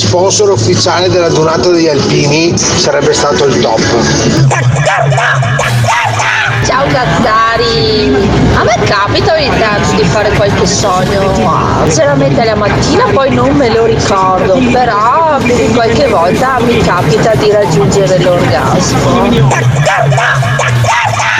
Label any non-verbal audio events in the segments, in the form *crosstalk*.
sponsor ufficiale della donata degli alpini sarebbe stato il top. Ciao Gazzari! A me capita ogni tanto di fare qualche sogno, sinceramente la mattina poi non me lo ricordo, però qualche volta mi capita di raggiungere l'orgasmo.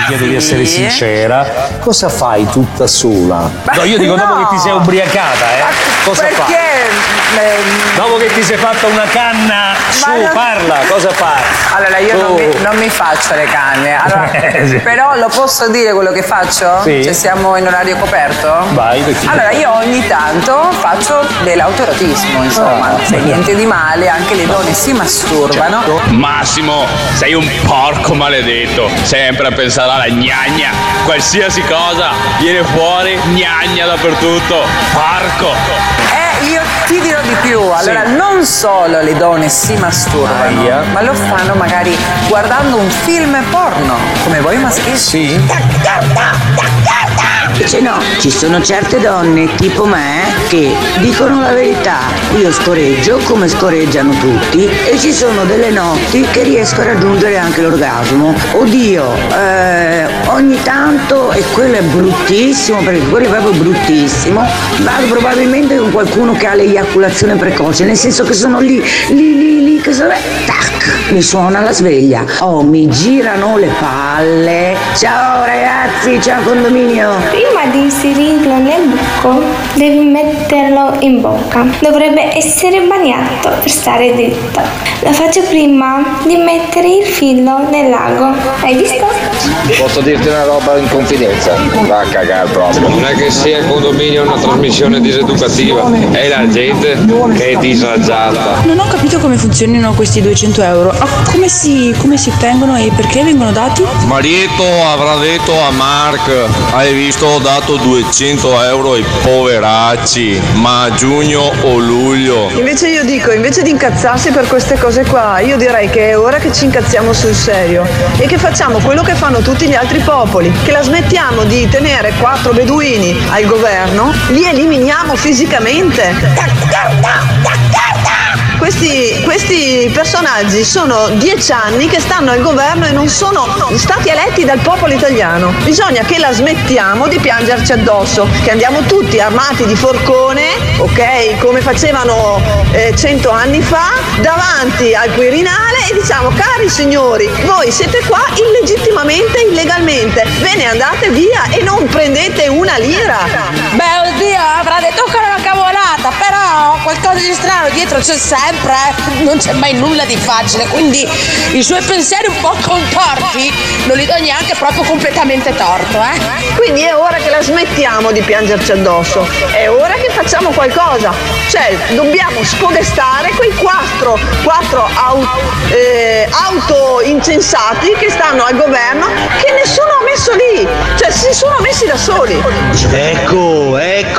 Chiedo di essere sincera, cosa fai tutta sola? No, io dico dopo No. che ti sei ubriacata, eh? Cosa Perché? fai? Ehm, Dopo che ti sei fatta una canna, su, no. parla, cosa fai? Allora, io non, Oh. mi, non mi faccio le canne. Allora, *laughs* Eh, sì. Però lo posso dire quello che faccio? Sì. Se siamo in orario coperto? Vai, perché- Allora, io ogni tanto faccio dell'autoerotismo, insomma. Ah. C'è niente di male, anche le donne si masturbano. Certo. Massimo, sei un porco maledetto, sempre a pensare alla gnagna. Qualsiasi cosa viene fuori, gnagna dappertutto. Porco. Eh, più. Allora, non solo le donne si masturbano, Aia. ma lo fanno magari guardando un film porno, come voi maschi. Sì? Invece no, ci sono certe donne tipo me che dicono la verità. Io scoreggio come scoreggiano tutti e ci sono delle notti che riesco a raggiungere anche l'orgasmo. Oddio, eh, ogni tanto, e quello è bruttissimo perché quello è proprio bruttissimo, vado probabilmente con qualcuno che ha l'eiaculazione precoce, nel senso che sono lì, lì, lì, lì, che sono... Tac, mi suona la sveglia. Oh, mi girano le palle. Ciao ragazzi, ciao condominio. Prima di inserirlo nel buco devi metterlo in bocca. Dovrebbe essere bagnato per stare dritto. Lo faccio prima di mettere il filo nel lago. Hai visto? Posso dirti una roba in confidenza? Va a cagare proprio. Non è che sia il condominio una trasmissione diseducativa, è la gente che è disagiata. Non ho capito come funzionino questi 200 euro. Ah, come, si, come si ottengono e perché vengono dati? Marito avrà detto a Mark, hai visto ho dato 200 euro ai poveracci, ma a giugno o luglio. Invece io dico, invece di incazzarsi per queste cose qua, io direi che è ora che ci incazziamo sul serio e che facciamo quello che fanno tutti gli altri popoli, che la smettiamo di tenere quattro beduini al governo, li eliminiamo fisicamente. Questi, questi personaggi sono dieci anni che stanno al governo e non sono stati eletti dal popolo italiano. Bisogna che la smettiamo di piangerci addosso, che andiamo tutti armati di forcone, ok, come facevano eh, cento anni fa, davanti al Quirinale e diciamo, cari signori, voi siete qua illegittimamente, illegalmente, ve ne andate via e non prendete una lira. Beh, oddio, avrà detto che era una cavolata, però qualcosa di strano dietro c'è sempre, eh. non c'è mai nulla di facile, quindi i suoi pensieri un po' contorti non li do neanche proprio completamente torto, eh. Quindi è ora che la smettiamo di piangerci addosso, è ora che facciamo qualcosa. Cioè, dobbiamo spodestare quei quattro, quattro au- eh, auto insensati che stanno al governo che nessuno ha messo lì. Cioè, si sono messi da soli. Ecco, ecco,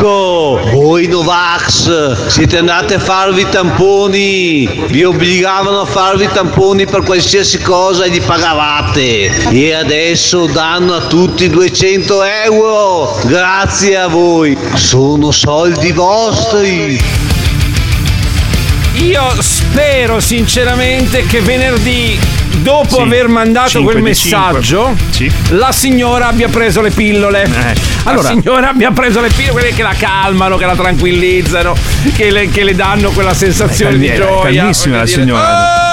voi Novax siete andati a farvi tamponi, vi obbligavano a farvi tamponi per qualsiasi cosa e li pagavate. E adesso danno a tutti 200 euro, grazie a voi, sono soldi vostri. Io spero sinceramente che venerdì, dopo Sì, aver mandato quel di messaggio, la signora abbia preso le pillole. allora- la signora abbia preso le pillole, quelle che la calmano, che la tranquillizzano, che le, che le danno quella sensazione di Calmi- gioia. calmissima la signora. "Ah!"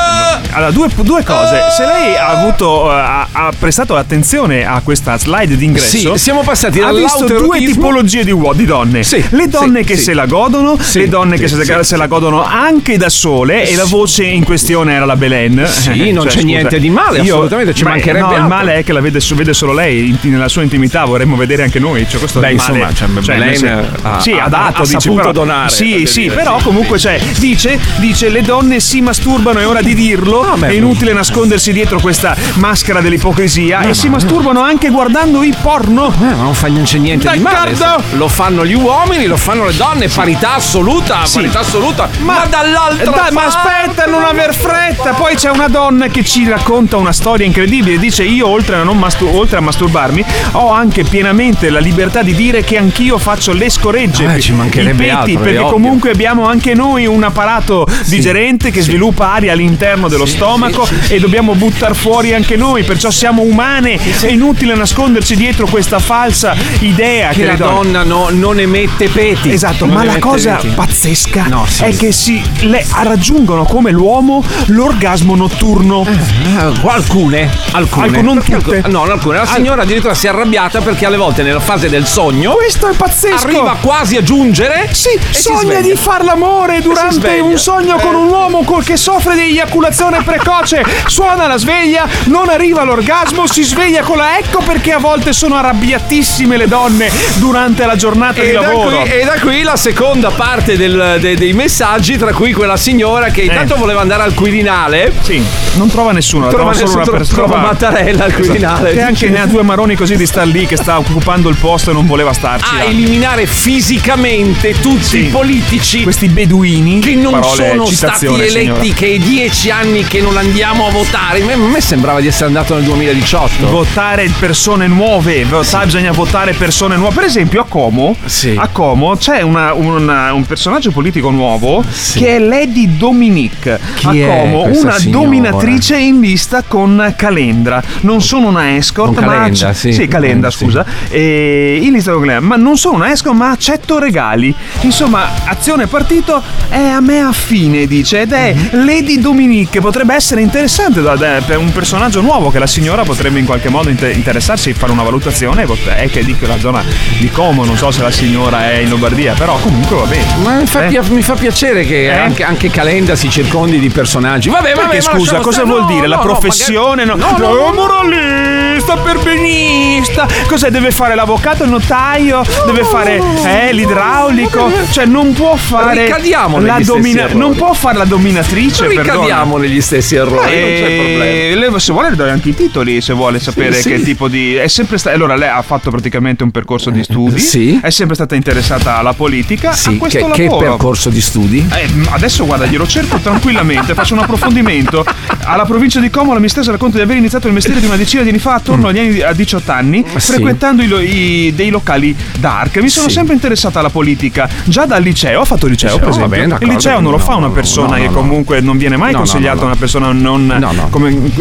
Allora, due, due cose. Se lei ha avuto, eh, ha, ha prestato attenzione a questa slide d'ingresso, Sì, siamo passati ha visto due tipologie di, uo- di donne. Sì, le donne sì, che se la godono, le donne che se, se la godono anche da sole. E la voce in questione era la Belen. Sì, *laughs* non c'è scusa, niente di male, assolutamente, ci ma- mancherebbe No, il altro. male è che la vede, vede solo lei nella sua intimità. Vorremmo vedere anche noi. Cioè, questo Beh, è il male. insomma, cioè, Belen ha- sì, ha- dato, ha dice, saputo però- donare, Sì, sì, però comunque cioè, dice, dice le donne si masturbano, è ora di dirlo. D'accordo, Ah, è inutile nascondersi dietro questa maschera dell'ipocrisia e si masturbano anche guardando i porno. Eh, ma non fa niente di male. D'accordo. Lo fanno gli uomini, lo fanno le donne, parità assoluta, Sì. parità assoluta. Ma, dall'altra Dai, ma aspetta, non aver fretta. Poi c'è una donna che ci racconta una storia incredibile. Dice: Io, oltre a, non mastu- oltre a masturbarmi, ho anche pienamente la libertà di dire che anch'io faccio le scoregge. Eh, ci mancherebbe peti, altro, perché comunque abbiamo anche noi un apparato digerente che sviluppa aria all'interno dello stomaco e dobbiamo buttare fuori anche noi. Perciò siamo umane. È inutile nasconderci dietro questa falsa idea che che, la donna no- non emette peti. Esatto, Non ma la cosa peti. pazzesca No, sì. è che si le, raggiungono come l'uomo l'orgasmo notturno. Eh, alcune, alcune. Alcune, non Perché tutte. No, non alcune. La signora addirittura si è arrabbiata perché alle volte nella fase del sogno Questo è pazzesco. arriva quasi a giungere. Sì, si sogna sveglia. di far l'amore durante un sogno con un uomo col che soffre di eiaculazione precoce. Suona la sveglia, non arriva l'orgasmo, si sveglia con la ecco perché a volte sono arrabbiatissime le donne durante la giornata di E da, lavoro. qui, e da qui la seconda parte del- de- dei messaggi, tra cui quella signora che intanto voleva andare al Quirinale. Sì, non trova nessuno, Trova trova solo nessuno, una persona. trova Mattarella al Quirinale. Che anche ne ha due maroni così di star lì che sta occupando il posto e non voleva starci. a là. eliminare fisicamente tutti Sì. i politici Questi beduini che non parole, sono stati eletti, signora. che dieci anni che non andiamo a votare. A me, sembrava di essere andato nel 2018. Votare persone nuove, votare- bisogna votare persone nuove. Per esempio, a Como, Sì. a Como c'è una- una- un personaggio politico nuovo che è Lady Dominique. Chi a Como, una signora? dominatrice in lista con Calendra. Non sono una escort, Con ma Calenda, acc- sì. Calenda, Eh, sì. scusa. E in lista con Calenda, ma non sono una escort, ma accetto regali. Insomma, azione partito è a me affine, dice, ed è Mhm. Lady Dominique. Potrebbe essere interessante da- da- per un personaggio nuovo che la signora potrebbe in qualche modo inter- interessarsi, fare una valutazione. È che dico la zona di Como, non so se la signora è in Lombardia, però comunque va bene. Ma mi fa, Eh? mi fa piacere che Eh? anche, anche Calenda si circondi di personaggi. Vabbè, vabbè, Perché scusa, cosa stare. vuol No, dire? la no, no, professione? No, magari- no, no, no, no. moralista, perbenista. Cos'è? Deve fare l'avvocato, il notaio, deve fare eh, l'idraulico. Cioè, non può fare. Ricadiamo la domina-. Non può fare la dominatrice. Ricadiamo negli stessi errori, non c'è problema. E lei, se vuole le do anche i titoli se vuole sapere Sì, che sì. tipo di è sempre sta- allora lei ha fatto praticamente un percorso di studi Sì. è sempre stata interessata alla politica Sì, a questo che, che percorso di studi? eh, adesso guarda, glielo cerco tranquillamente, faccio un approfondimento. Alla provincia di Como la mia stessa racconta di aver iniziato il mestiere di una decina di anni fa, attorno agli anni a 18 anni. Sì. frequentando i i- dei locali dark. Mi sono sempre interessata alla politica, già dal liceo, ho fatto liceo, Liceo, per esempio. bene, il liceo non lo fa una persona no, che no, comunque non viene mai No, no, no, no. una persona non, No, no. come-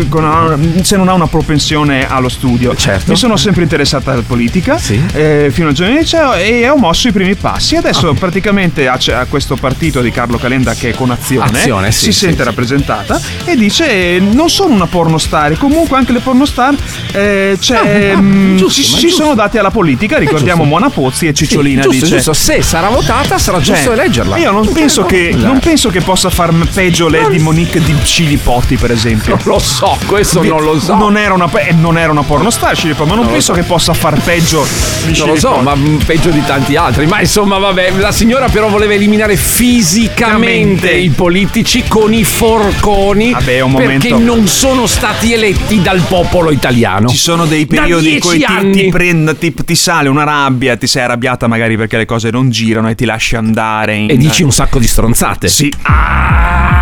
se non ha una propensione allo studio. Certo. Mi sono sempre interessata alla politica Sì. eh, fino al giorno del liceo e ho mosso i primi passi. Adesso praticamente ha, a questo partito di Carlo Calenda che è con Azione, Azione, sì, si sì, sente rappresentata e dice eh, non sono una pornostar, comunque anche le pornostar eh, Ah, ah, mm, giusto, ci, sono date alla politica, ricordiamo giusto. Mona Pozzi e Cicciolina giusto, dice giusto. Se sarà votata sarà cioè, giusto eleggerla. Io non penso, che, non penso che possa far peggio Lady Monique di Cilipotti, per esempio. Non lo so, questo non lo so. Non era una, eh, non era una pornostar, Cilipotti, ma non, Non penso so. che possa far peggio di Non lo so, Cilipotti. ma peggio di tanti altri. Ma insomma, vabbè, la signora però voleva eliminare fisicamente i politici con i forconi Vabbè, è un perché momento- non sono stati eletti dal popolo italiano. Ci sono dei periodi in cui ti, ti prende, ti, ti sale una rabbia, ti sei arrabbiata magari perché le cose non girano e ti lasci andare. in- E dici un sacco di stronzate. Sì. Ma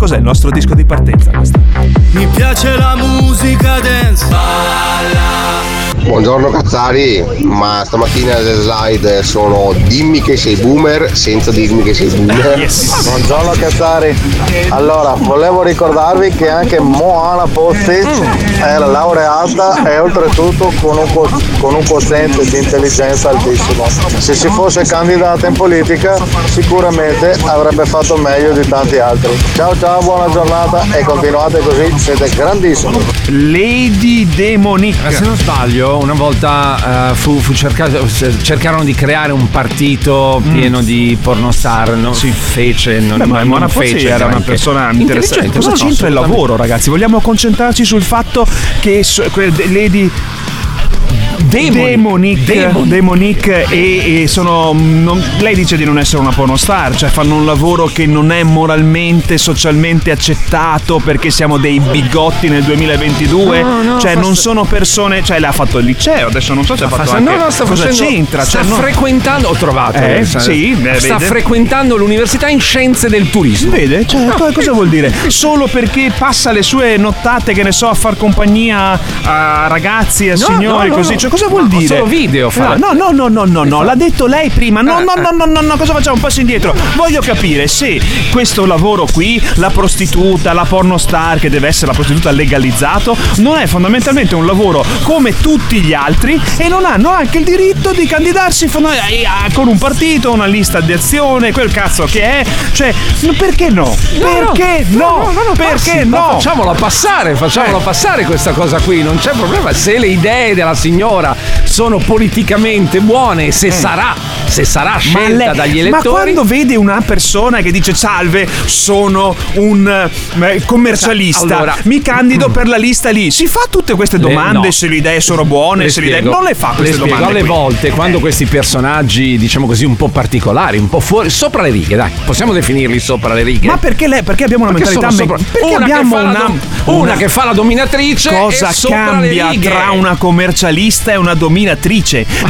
cos'è il nostro disco di partenza questo? Mi piace la musica dance. Buongiorno Cazzari, ma stamattina le slide sono dimmi che sei boomer senza dirmi che sei boomer. Buongiorno Cazzari. Allora, volevo ricordarvi che anche Moana Pozzi era laureata e oltretutto con un, co- con un quoziente di intelligenza altissimo. Se si fosse candidata in politica sicuramente avrebbe fatto meglio di tanti altri. Ciao ciao, buona giornata e continuate così, siete grandissimi. Lady Demonic. Se non sbaglio, una volta eh, fu, fu cercato, cercarono di creare un partito pieno di pornostar. Non fece, non, Beh, ma non fece era una persona interessante. Cosa no, no, c'entra il lavoro, ragazzi? Vogliamo concentrarci sul fatto che Lady Demonic, Demonic e, e sono non- lei dice di non essere una pornostar, cioè fanno un lavoro che non è moralmente, socialmente accettato perché siamo dei bigotti nel 2022, No, no, cioè fa- non sono persone, cioè lei ha fatto il liceo, adesso non so se ha fatto Fa- anche no, no, sta cosa facendo- c'entra, sta cioè, no- frequentando, ho trovato. Eh, sì, eh, sta vede? frequentando l'università in scienze del turismo. Vede? Cioè, co- cosa vuol dire? Solo perché passa le sue nottate, che ne so, a far compagnia a ragazzi, a No, signori, no, no, così. no. Cioè, cosa vuol dire? solo video fa. No, no, no, no, no, no, l'ha detto lei prima. No, Eh, no, eh. no, no, no, no, cosa facciamo? Un passo indietro. Voglio capire se questo lavoro qui, la prostituta, la pornostar, che deve essere la prostituta legalizzato, non è fondamentalmente un lavoro come tutti gli altri e non hanno anche il diritto di candidarsi eh, con un partito, una lista di azione, quel cazzo che è. Cioè, perché no? Perché no? Perché no? Facciamola passare, facciamola Eh. passare questa cosa qui, non c'è problema. Se le idee della signora sono politicamente buone, se sarà, se sarà scelta lei- dagli ma elettori. quando vede una persona che dice salve, sono un eh, commercialista, Allora- mi candido per la lista lì, si fa tutte queste Le- domande no. se le idee sono buone, Le se le idee... spiego. Non le fa queste Le spiego. domande. alle volte quando questi personaggi, diciamo così, un po' particolari, un po' fuori, sopra le righe, dai, possiamo definirli sopra le righe. Ma perché lei? Perché abbiamo una Perché mentalità sopra- perché una abbiamo che una, dom- una che fa la dominatrice Cosa cambia le tra una commercialista e una dominatrice?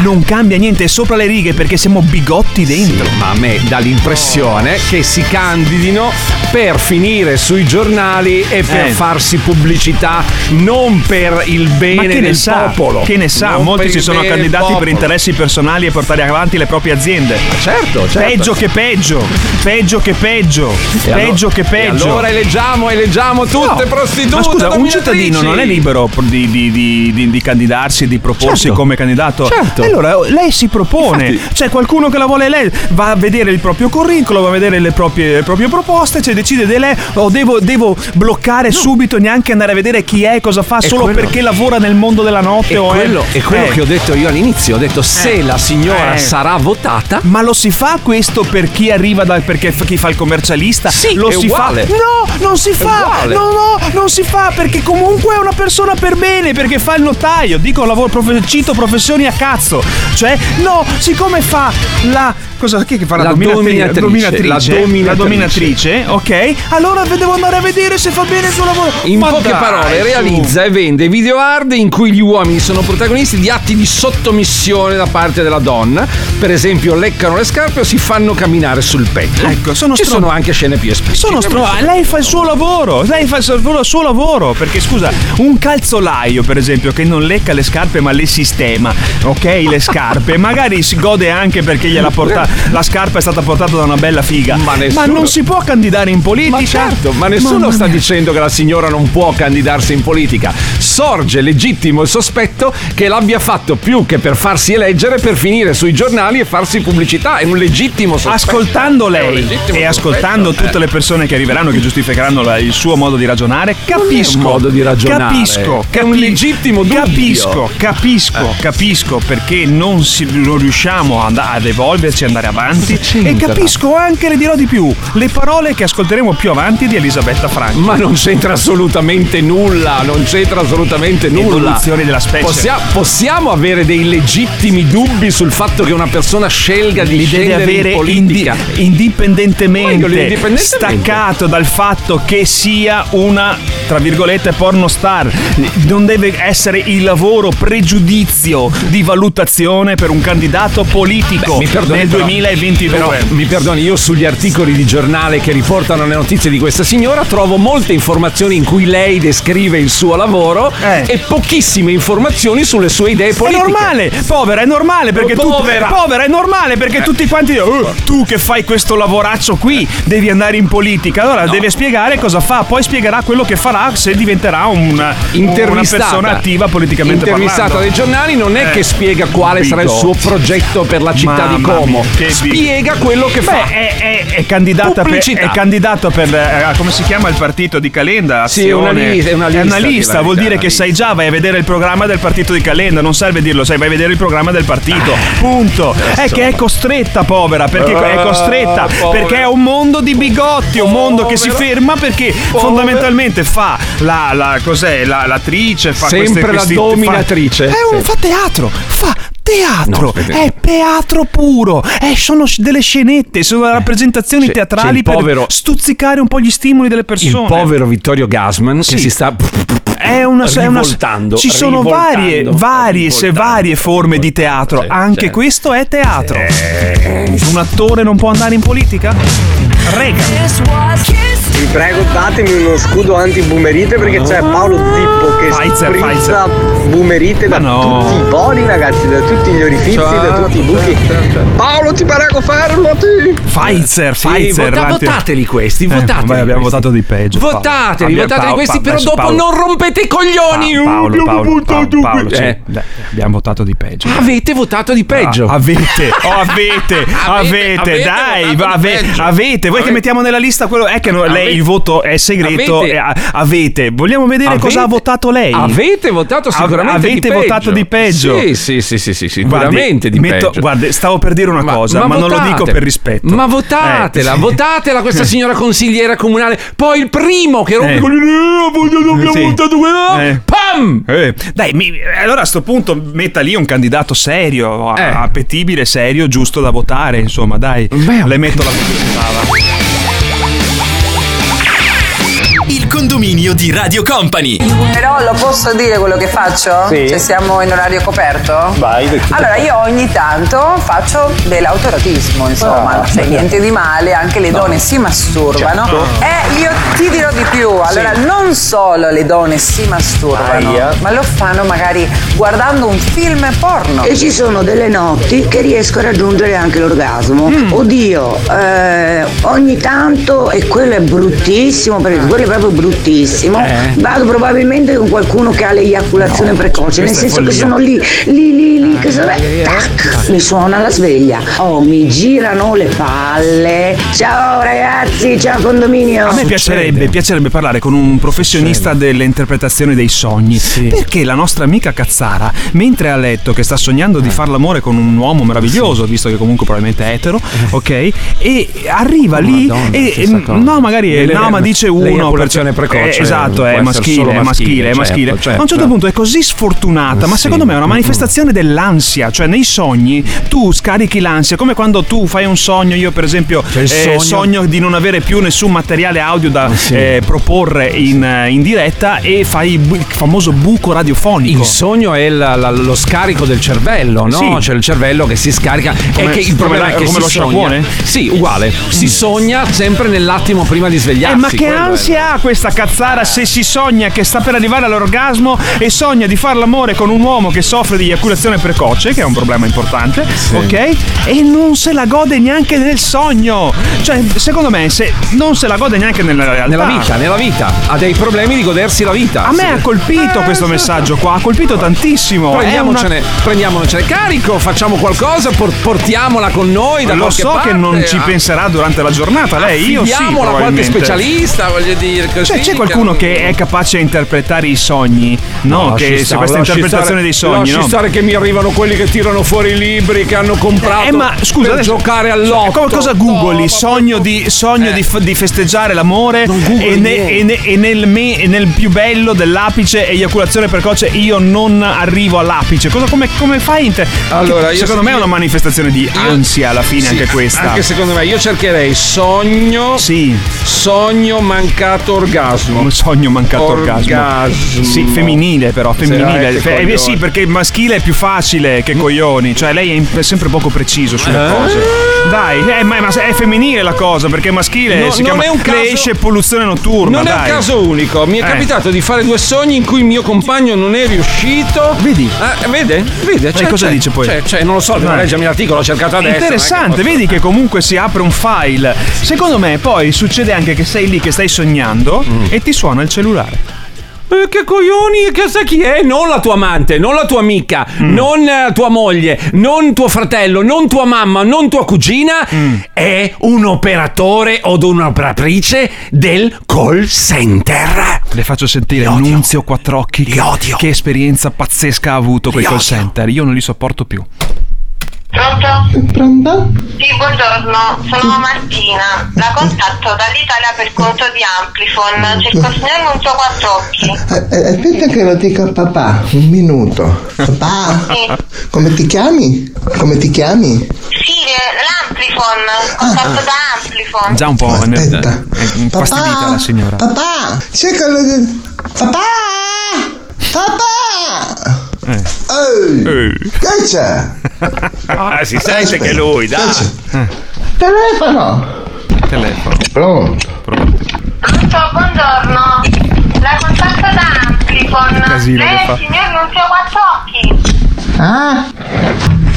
Non cambia niente, sopra le righe perché siamo bigotti dentro. Sì, ma a me dà l'impressione che si candidino per finire sui giornali e per Eh. farsi pubblicità, non per il bene Ma del sa? popolo. Che ne sa? Non Molti si sono candidati per interessi personali e portare avanti le proprie aziende. Certo, certo. Peggio che peggio, peggio che peggio, E peggio allora- che peggio. Allora eleggiamo, eleggiamo tutte No, prostitute. Ma scusa, un cittadino non è libero di, di- di- di- di candidarsi e di proporsi Certo. come candidato? Certo. Allora lei si propone. C'è qualcuno che la vuole lei, va a vedere il proprio curriculum, va a vedere le proprie, le proprie proposte, cioè decide di lei o devo, devo bloccare subito, neanche andare a vedere chi è, cosa fa, E solo quello- perché lavora nel mondo della notte E o quello, è... è quello eh. che ho detto io all'inizio. Ho detto se Eh. la signora Eh. sarà votata. Ma lo si fa questo per chi arriva da perché chi fa il commercialista? Sì, lo è si uguale. fa. No, non si È fa. No, no, non si fa perché comunque è una persona per bene, perché fa il notaio. Dico lavoro profe- cito professioni a cazzo. Cioè, no, siccome fa la cosa chi che fa la, La dominatri- dominatrice, la dominatrice. la dominatrice, ok? Allora devo andare a vedere se fa bene il suo lavoro. In Ma poche dai, parole, su. realizza e vende video hard in cui gli uomini sono protagonisti di atti di sottomissione da parte della donna. Per esempio, leccano le scarpe o si fanno camminare sul petto. Ecco, sono Ci stron- sono anche scene più esplicite. Sono stro- lei fa il suo lavoro, lei fa il suo, il suo lavoro. Perché scusa, un calzolaio, per esempio, che non lecca le scarpe ma le sistema, ok? Le scarpe, magari si gode anche perché gliela porta. La scarpa è stata portata da una bella figa. Ma nessuno- non si può candidare in politica. Ma certo, ma nessuno Mamma sta mia. dicendo che la signora non può candidarsi in politica. Sorge legittimo il sospetto che l'abbia fatto più che per farsi eleggere per finire sui giornali e farsi pubblicità. È un legittimo sospetto. Ascoltando lei e ascoltando eh. tutte le persone che arriveranno che giustificheranno la- il suo modo di ragionare, capisco. un modo di ragionare. Capisco. È un legittimo dubbio. Capisco, capisco, Eh. capisco perché non, si- non riusciamo ad, ad evolverci, ad andare avanti. E capisco anche, le dirò di più, le parole che ascolteremo più avanti di Elisabetta Franchi. Ma non c'entra assolutamente nulla, non c'entra assolutamente nulla. Evoluzione della specie. Possia- possiamo avere dei legittimi dubbi sul fatto che una persona scelga di li scendere avere in politica. indi- indipendentemente, indipendentemente. staccato dal fatto che sia una tra virgolette porno star non deve essere il lavoro pregiudizio di valutazione per un candidato politico Mi perdoni, nel però- 2022 però, mi perdoni, io sugli articoli di giornale che riportano le notizie di questa signora trovo molte informazioni in cui lei descrive il suo lavoro e pochissime informazioni sulle sue idee Eh. È politiche. normale, povera, è normale perché tu Povera. povera, è normale perché tutti quanti dicono, "Oh, tu che fai questo lavoraccio qui devi andare in politica. Allora deve spiegare cosa fa, poi spiegherà quello che farà se diventerà un- una persona attiva politicamente intervistata parlando. dai giornali non è Eh. che spiega quale sarà il suo progetto per la città di Mamma Como mia. Che spiega quello che Beh, fa. È, è- è candidato per, è candidato per eh, come si chiama il partito di Calenda? Sì, è una Azione. li- è una lista di lista, verità, vuol dire è una che sai già, vai a vedere il programma del partito di Calenda, non serve dirlo, sai, vai a vedere il programma del partito. Punto. È che è costretta, povera, perché è Ah, costretta, perché è un mondo di bigotti, un mondo che si ferma perché fondamentalmente fa la, la cos'è, la, l'attrice, fa Sempre queste, la questi- dominatrice. Fa, è un, Sì. fa teatro, fa teatro, No, è teatro puro, eh, sono delle scenette, sono rappresentazioni c'è- teatrali c'è il per povero- stuzzicare un po' gli stimoli delle Il persone. povero Vittorio Gasman Sì. che si sta *laughs* è una, è una- ci sono varie, varie, se varie forme di teatro. Anche certo. questo è teatro. Un attore non può andare in politica? Rega. Vi prego datemi uno scudo anti-boomerite perché c'è Paolo Zippo che Pfizer, sprizza boomerite da no. tutti i pori ragazzi, da tutti gli orifizi, da tutti i buchi. Paolo ti prego fermati! Pfizer, Sì, Pfizer. vota- votateli questi, Eh, votateli vabbè, abbiamo questi. votato di peggio. Paolo. Votateli, Abbia- votateli Paolo- questi, Pa- però dopo Paolo- non rompete i coglioni. Pa- Paolo, Abbiamo Paolo, votato Paolo, Paolo, dai, abbiamo votato di peggio. Avete votato di peggio. Ah, avete, *laughs* oh, avete, avete, avete dai, votato di ave- avete. Vuoi che Avete- mettiamo nella lista quello? È che no, lei Avete- il voto è segreto. Avete- avete. Vogliamo vedere cosa ha Avete- votato lei? Avete votato sicuramente avete di peggio. votato di peggio. Sì, sì, sì, sì, sì, sicuramente Guardi, di metto- peggio. Guarda, stavo per dire una cosa, ma, non lo dico per rispetto. Ma votatela, Eh, votatela questa *laughs* signora consigliera comunale. Poi il primo che rompe Eh. con il "Eh, abbiamo Sì. votato quello. Eh. Pam! Eh, dai, mi- allora a sto punto metta lì un candidato serio, Eh. appetibile, serio, giusto da votare, insomma, dai. Le metto la brava. Condominio di Radio Company. Però lo posso dire quello che faccio? Sì. Se siamo in orario coperto? Vai, Allora, io ogni tanto faccio dell'autoratismo, insomma, Ah. c'è niente di male, anche le donne si masturbano. Certo. E io ti dirò di più, allora Sì. non solo le donne si masturbano, Aia. ma lo fanno magari guardando un film porno. E ci sono delle notti che riesco a raggiungere anche l'orgasmo. Mm. Oddio, eh, ogni tanto, e quello è bruttissimo, perché quello è proprio bruttissimo, bruttissimo, eh. vado probabilmente con qualcuno che ha l'eiaculazione no, precoce, nel senso che sono lì, lì, lì, lì, ah, che sono... Eh, eh, eh. Tac, mi suona la sveglia. Oh, mi mm. girano le palle. Ciao ragazzi, ciao condominio. A me piacerebbe, piacerebbe parlare con un professionista Succede. dell'interpretazione dei sogni. Sì. Perché la nostra amica Cazzara, mentre ha letto che sta sognando eh. di far l'amore con un uomo meraviglioso, sì. visto che comunque probabilmente è etero, ok? E arriva oh, lì Madonna, e... No, magari... È, no, ma dice 1% precoce eh, esatto, è maschile, è maschile, è maschile, maschile. certo, certo. A un certo punto è così sfortunata, ma Sì. secondo me è una manifestazione dell'ansia. Cioè, nei sogni tu scarichi l'ansia, come quando tu fai un sogno. Io, per esempio, Cioè, eh, sogno- di non avere più nessun materiale audio da eh, proporre in, eh, in diretta e fai bu- il famoso buco radiofonico. Il sogno è la- la- lo scarico del cervello, no? Sì. C'è il cervello che si scarica. Come- e che il problema è che come si lo sciacquone? Sì, uguale. Si sogna sempre nell'attimo prima di svegliarsi. Eh, ma che è. ansia ha questa cazzara se si sogna che sta per arrivare all'orgasmo e sogna di fare l'amore con un uomo che soffre di eiaculazione precoce, che è un problema importante, ok? E non se la gode neanche nel sogno. Cioè, secondo me, se non se la gode neanche nella realtà. Nella vita, nella vita. Ha dei problemi di godersi la vita. A me Sì. ha colpito questo messaggio qua, ha colpito tantissimo. Prendiamocene, una- prendiamocene carico, facciamo qualcosa, por- portiamola con noi da Lo qualche so che parte. non ci Ah, penserà durante la giornata, lei, io sì. affidiamola a qualche specialista, voglio dire. Così, Cioè, c'è qualcuno che è capace a interpretare i sogni? No, lasci che se stare, questa interpretazione stare- dei sogni, lasci no? stare che mi arrivano quelli che tirano fuori i libri che hanno comprato Eh, ma scusa, per adesso- giocare all'otto. Come cosa googoli? sogno di, sogno di, f- di festeggiare l'amore e, ne- e ne- e nel me- e nel più bello dell'apice eiaculazione precoce io non arrivo all'apice. Cosa, come, come fai? in te- Allora, che io secondo me è una manifestazione di ansia alla fine Sì, anche questa. Anche secondo me, io cercherei sogno. Sì. Sogno mancato orgasmo. Un sogno mancato orgasmo. Orgasmo. Sì, femminile però, femminile. Fe- eh, sì, perché il maschile è più facile che coglioni, cioè lei è sempre poco preciso sulle Eh? cose. Dai, eh, ma, è femminile la cosa, perché maschile No, si non chiama è un caso- le esce polluzione notturna, Non è dai. un caso unico, mi è Eh. capitato di fare due sogni in cui il mio compagno non è riuscito. Vedi? Eh, vede? Vede? E cosa dice poi? Cioè, cioè, non lo so, devo leggermi l'articolo, ho cercato adesso. è Interessante, vedi che comunque si apre un file. Secondo me poi succede anche che sei lì che stai sognando Mm. e ti suona il cellulare. Eh, che coglioni, che sa chi è? Non la tua amante, non la tua amica, Mm. non eh, tua moglie, non tuo fratello, non tua mamma, non tua cugina. Mm. È un operatore o un'operatrice del call center. Le faccio sentire Nunzio Quattrocchi. Che, che esperienza pazzesca ha avuto quel call center. Io non li sopporto più. Pronto? Pronto? Sì, buongiorno, sono Martina. La contatto dall'Italia per conto di Amplifon. Cerco il signor Nunzio Quattrocchi. Eh, eh, Aspetta che lo dica a papà, un minuto. Papà, come ti chiami? Come ti chiami? Sì, l'Amplifon. Contatto da Amplifon. Già un po' Aspetta. eh, infastidita la signora. Papà, cerca lo... Papà! Papà! Eh. Ehi, che c'è? Ah, si sente che lui, dai. Telefono! Telefono. Pronto? Pronto, buongiorno. La contatto da Amplifon. Casino Lei che è fa. il signor Nunzio Quattrocchi. Ah?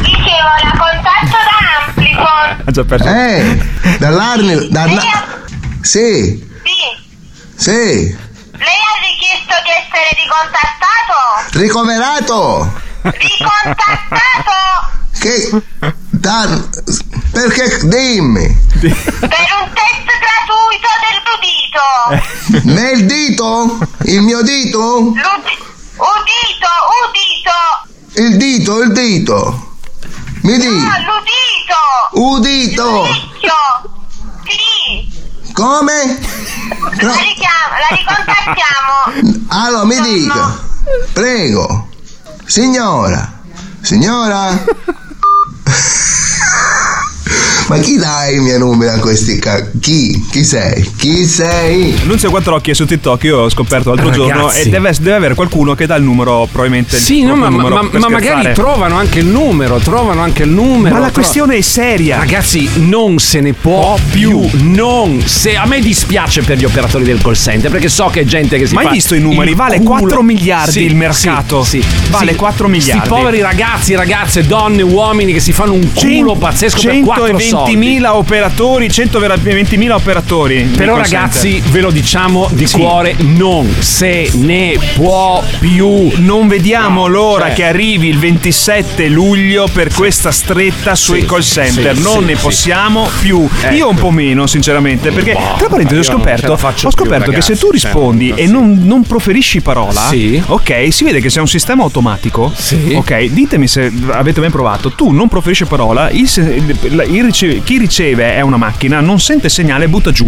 Dicevo, la contatto da Amplifon. Ha già perso. Eh, dall'Arnil... Da, sì, Sì. sì. Lei ha richiesto di essere ricontattato? Ricoverato! Ricontattato Che... Da, perché... Dimmi. per un test gratuito del udito. Nel dito? Il mio dito? L'udi- udito, udito. Il dito, il dito. Mi di. No, l'udito. Udito. L'udito. Sì. Come? La richiamo, la ricontattiamo. Allora, mi dica. Prego. Signora. Signora. *laughs* Ma chi dà i miei numeri a questi ca... Chi? Chi sei? Chi sei? Nunzio Quattrocchi è su TikTok, io ho scoperto l'altro Ragazzi. giorno e deve, deve avere qualcuno che dà il numero, probabilmente. il Sì, no, ma, ma- numero ma- magari trovano anche il numero, trovano anche il numero. Ma la tro- questione è seria. Ragazzi, non se ne può più. Non se a me dispiace per gli operatori del call center perché so che è gente che si Ma hai fa visto i numeri? il Vale culo. 4 miliardi Sì, il mercato. Sì, sì, Vale sì. 4 miliardi. Sti poveri ragazzi, ragazze, donne, uomini che si fanno un culo pazzesco per 4 soldi. 120.000 operatori, 120.000 operatori. Però ragazzi, ve lo diciamo di cuore, non se ne può più. Non vediamo l'ora cioè- che arrivi il 27 luglio per questa stretta sui Sì, call center. sì, non sì, ne sì. possiamo più. Ecco. Io un po' meno, sinceramente, perché Boh, tra parentesi ho scoperto, ho scoperto più, che se ragazzi, tu rispondi cioè, e non, non proferisci parola, Sì. ok, si vede che sei un sistema automatico. Ok, ditemi se avete mai provato. Tu non proferisci parola, il rice- chi riceve è una macchina, non sente segnale, butta giù.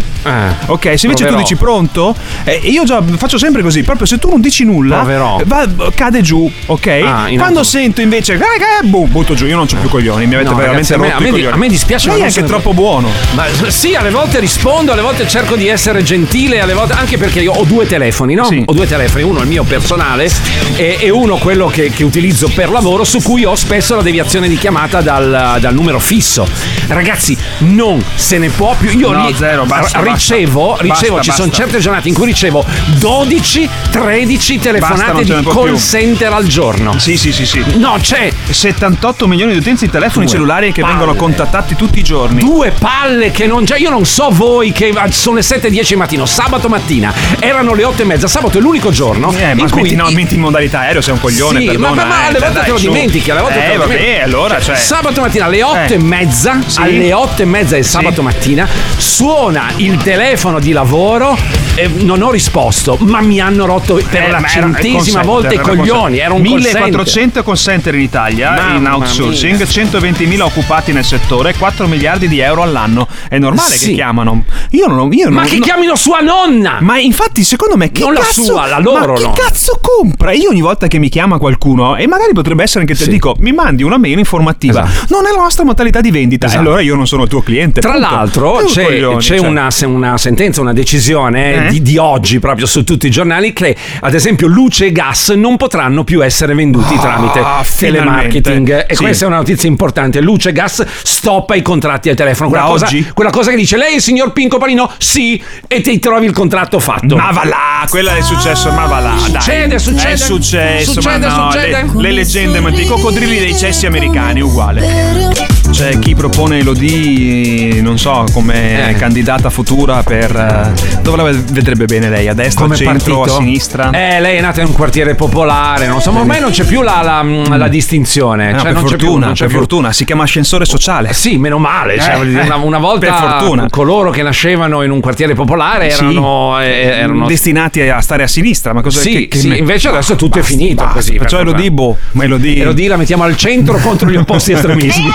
Ok, se invece tu proverò. dici pronto, eh, io già faccio sempre così, proprio se tu non dici nulla, va- cade giù, ok? Ah, in Quando auto- sento invece, eh, eh, boh, butto giù, io non ho più coglioni, mi avete No, veramente ragazzi, a me- rotto a me i di- coglioni. a me dispiace, ma Lei è anche troppo può. buono. Ma sì, alle volte rispondo, alle volte cerco di essere gentile, alle volte anche perché io ho due telefoni, no? Ho due telefoni, uno il mio personale e, e uno quello che, che utilizzo per lavoro, su cui ho spesso la deviazione di chiamata dal, dal numero fisso. Ragazzi, non se ne può più. Io No, ri- zero, basta, ricevo, basta. ricevo, Basta, ci sono certe giornate in cui ricevo 12, 13 Basta, telefonate di call più. center al giorno. Sì, sì, sì, sì. No, c'è 78 milioni di utenti di telefoni Due cellulari che palle. vengono contattati tutti i giorni. Due palle che non già. Io non so voi che sono le 7.10 di mattino, sabato mattina erano le 8 e mezza. Sabato è l'unico giorno. Eh, ma in cui smetti, no, metti in modalità aereo, sei un coglione, Sì, perdona. ma, ma- ma eh, alle cioè, volte dai, te lo dimentichi, alle volte eh, te lo vabbè, dimentichi. allora, cioè. Sabato mattina alle 8 Eh. e mezza, Sì. alle 8 e mezza del sabato mattina, suona il telefono di lavoro. E non ho risposto, ma mi hanno rotto per Eh, la centesima volta i coglioni. Era un call center. 1400 call center in Italia Mamma in outsourcing, mia. 120.000 occupati nel settore, 4 miliardi di euro all'anno. È normale Sì. che chiamano. Io non io Ma non- che no- chiamino sua nonna! Ma infatti, secondo me, che Non la cazzo, sua, la loro Ma chi no. cazzo compra? Io ogni volta che mi chiama qualcuno, e magari potrebbe essere che te dico, mi mandi una mail informativa. Non è la nostra modalità di vendita. E allora io non sono il tuo cliente. Tra punto. l'altro c'è, coglioni, c'è cioè. una, una sentenza, una decisione Eh? Di, di oggi proprio su tutti i giornali che ad esempio luce e gas non potranno più essere venduti Ah, tramite telemarketing. finalmente. E Sì. questa è una notizia importante. Luce e gas stoppa i contratti al telefono. Quella, Da cosa, oggi? quella cosa che dice lei signor Pinco Palino? Sì, e ti trovi il contratto fatto. Ma va là, quella è successo, ma va là. dai. Succede, succede. È successo, Succede, ma no, succede. Le, le leggende, ma i coccodrilli dei cessi americani, uguale. C'è chi propone Elodie, non so, come Eh. candidata futura per... eh, dove la vedrebbe bene lei? A destra, Come al centro, partito? a sinistra? Eh, lei è nata in un quartiere popolare, non so, ma ormai non c'è più la, la- la distinzione. Eh, no, cioè, per non c'è più- fortuna, non c'è per più. fortuna, si chiama ascensore sociale. Sì, meno male. cioè, Eh, una, una volta per fortuna. coloro che nascevano in un quartiere popolare Sì. erano, eh, erano destinati a stare a sinistra, ma cosa Sì, che, che sì, me- invece adesso tutto è finito basta, così. Perciò per- Elodie, boh, ma Elodie... Elodie la mettiamo al centro contro gli opposti *laughs* estremismi.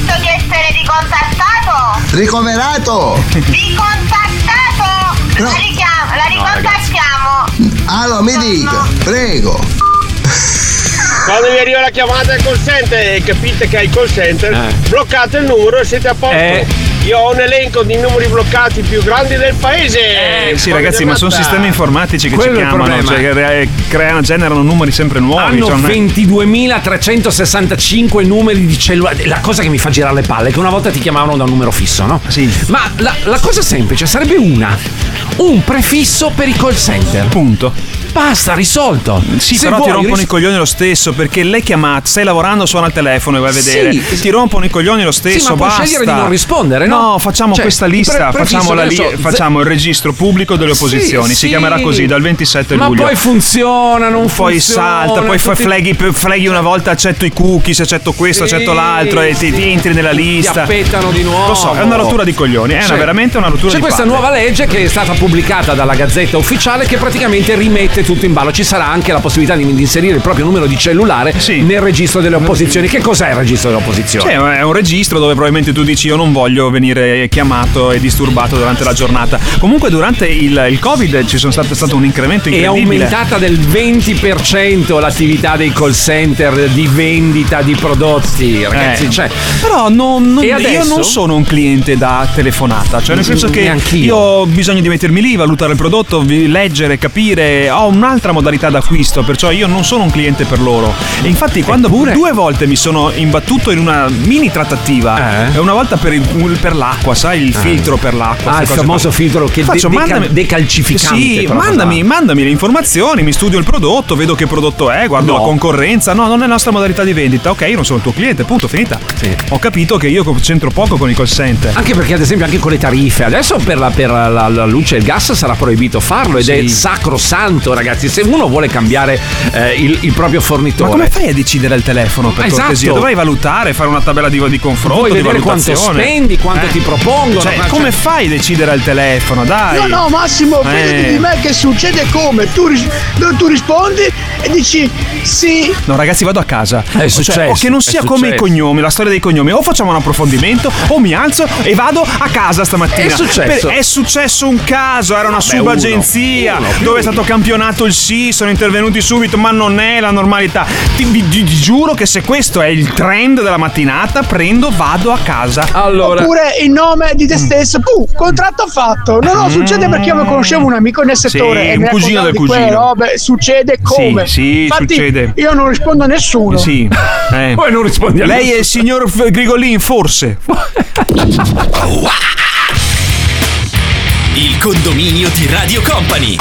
Richiesto di essere ricontattato? Ricoverato! Ricontattato! No. La, richiamo, la ricontattiamo! Allora, mi dica, prego. Quando vi arriva la chiamata al call center e capite che è il call center, bloccate il numero e siete a posto. Eh. Io ho un elenco di numeri bloccati più grandi del paese. Eh, sì, ragazzi, ma sono sistemi informatici che Quello ci chiamano, cioè, che re- creano, generano numeri sempre nuovi. Hanno cioè, non è- 22.365 numeri di cellulare. La cosa che mi fa girare le palle è che una volta ti chiamavano da un numero fisso, no? Sì. Ma la, la cosa semplice sarebbe una: un prefisso per i call center. Punto. Basta, risolto. Sì, Se però ti vuoi rompono ris- i coglioni lo stesso perché lei chiamata, stai lavorando, suona il telefono e vai a vedere. Sì. Ti rompono i coglioni lo stesso. Sì, ma puoi basta. scegliere di non rispondere, no? No, facciamo Cioè, questa pre- lista, prefisso facciamo, la li- adesso- facciamo il registro pubblico delle Sì, opposizioni. sì. Si chiamerà così dal 27 Ma luglio. poi funziona, non poi funziona. salta, poi fai tutti- fleghi, fleghi una volta accetto i cookies, accetto questo, Sì. accetto l'altro e ti, ti entri nella lista. Ti appettano di nuovo. Lo so, è una rottura di coglioni, è una- C'è- veramente una rottura C'è di questa palle. nuova legge che è stata pubblicata dalla Gazzetta Ufficiale che praticamente rimette tutto in ballo. Ci sarà anche la possibilità di, di inserire il proprio numero di cellulare nel registro delle opposizioni. Che cos'è il registro delle opposizioni? Cioè, è un registro dove probabilmente tu dici io non voglio venire chiamato e disturbato durante la giornata. Comunque durante il, il Covid ci sono stato, stato un incremento È incredibile. aumentata del 20% l'attività dei call center di vendita di prodotti, ragazzi. Eh, cioè, però non- non- io non sono un cliente da telefonata, cioè nel senso che Neanch'io. io ho bisogno di mettermi lì, valutare il prodotto, leggere, capire, ho un'altra modalità d'acquisto, perciò io non sono un cliente per loro. E infatti quando due volte mi sono imbattuto in una mini trattativa, e una volta per, il- per l'acqua, sai, il Eh. filtro per l'acqua. Ah, il famoso qua. filtro che Faccio, de- mandami- decalcificante, Sì, mandami, mandami le informazioni, mi studio il prodotto, vedo che prodotto è, guardo No. la concorrenza. No, non è la nostra modalità di vendita. Ok, io non sono il tuo cliente, punto, finita. Ho capito che io c'entro poco con i call center. Anche perché, ad esempio, anche con le tariffe, adesso per la, per la- la luce e il gas sarà proibito farlo ed è Sì. sacrosanto, ragazzi. Se uno vuole cambiare eh, il, il proprio Ma fornitore, come fai a decidere al telefono per Esatto. cortesia? Dovrai valutare, fare una tabella di, di confronto, Vuoi di vedere quanto spendi, quanto ti propongono, Cioè, cioè- come fai a decidere al telefono? Dai. No, no, Massimo, fidati Eh. di me che succede come? Tu, tu rispondi e dici sì. No, ragazzi, vado a casa. È Cioè, successo, o che non sia come i cognomi, la storia dei cognomi. O facciamo un approfondimento, o mi alzo e vado a casa stamattina. È successo. Per- è successo un caso, era una Vabbè, subagenzia uno, uno, dove è stato campionato il sì, sono intervenuti subito, ma non è la normalità. Ti, vi- vi giuro che se questo è il trend della mattinata, prendo, vado a casa. Allora. Oppure il nome di te Mm. stesso. Puh, contratto fatto. No, no, succede perché io conoscevo un amico nel settore. Sì, e un cugino del cugino. robe. Succede come? sì, Infatti, succede. Io non rispondo a nessuno. Sì. *laughs* Eh. Poi non rispondi a Lei nessuno. è il signor Grigolin, forse. Il condominio di Radio Company.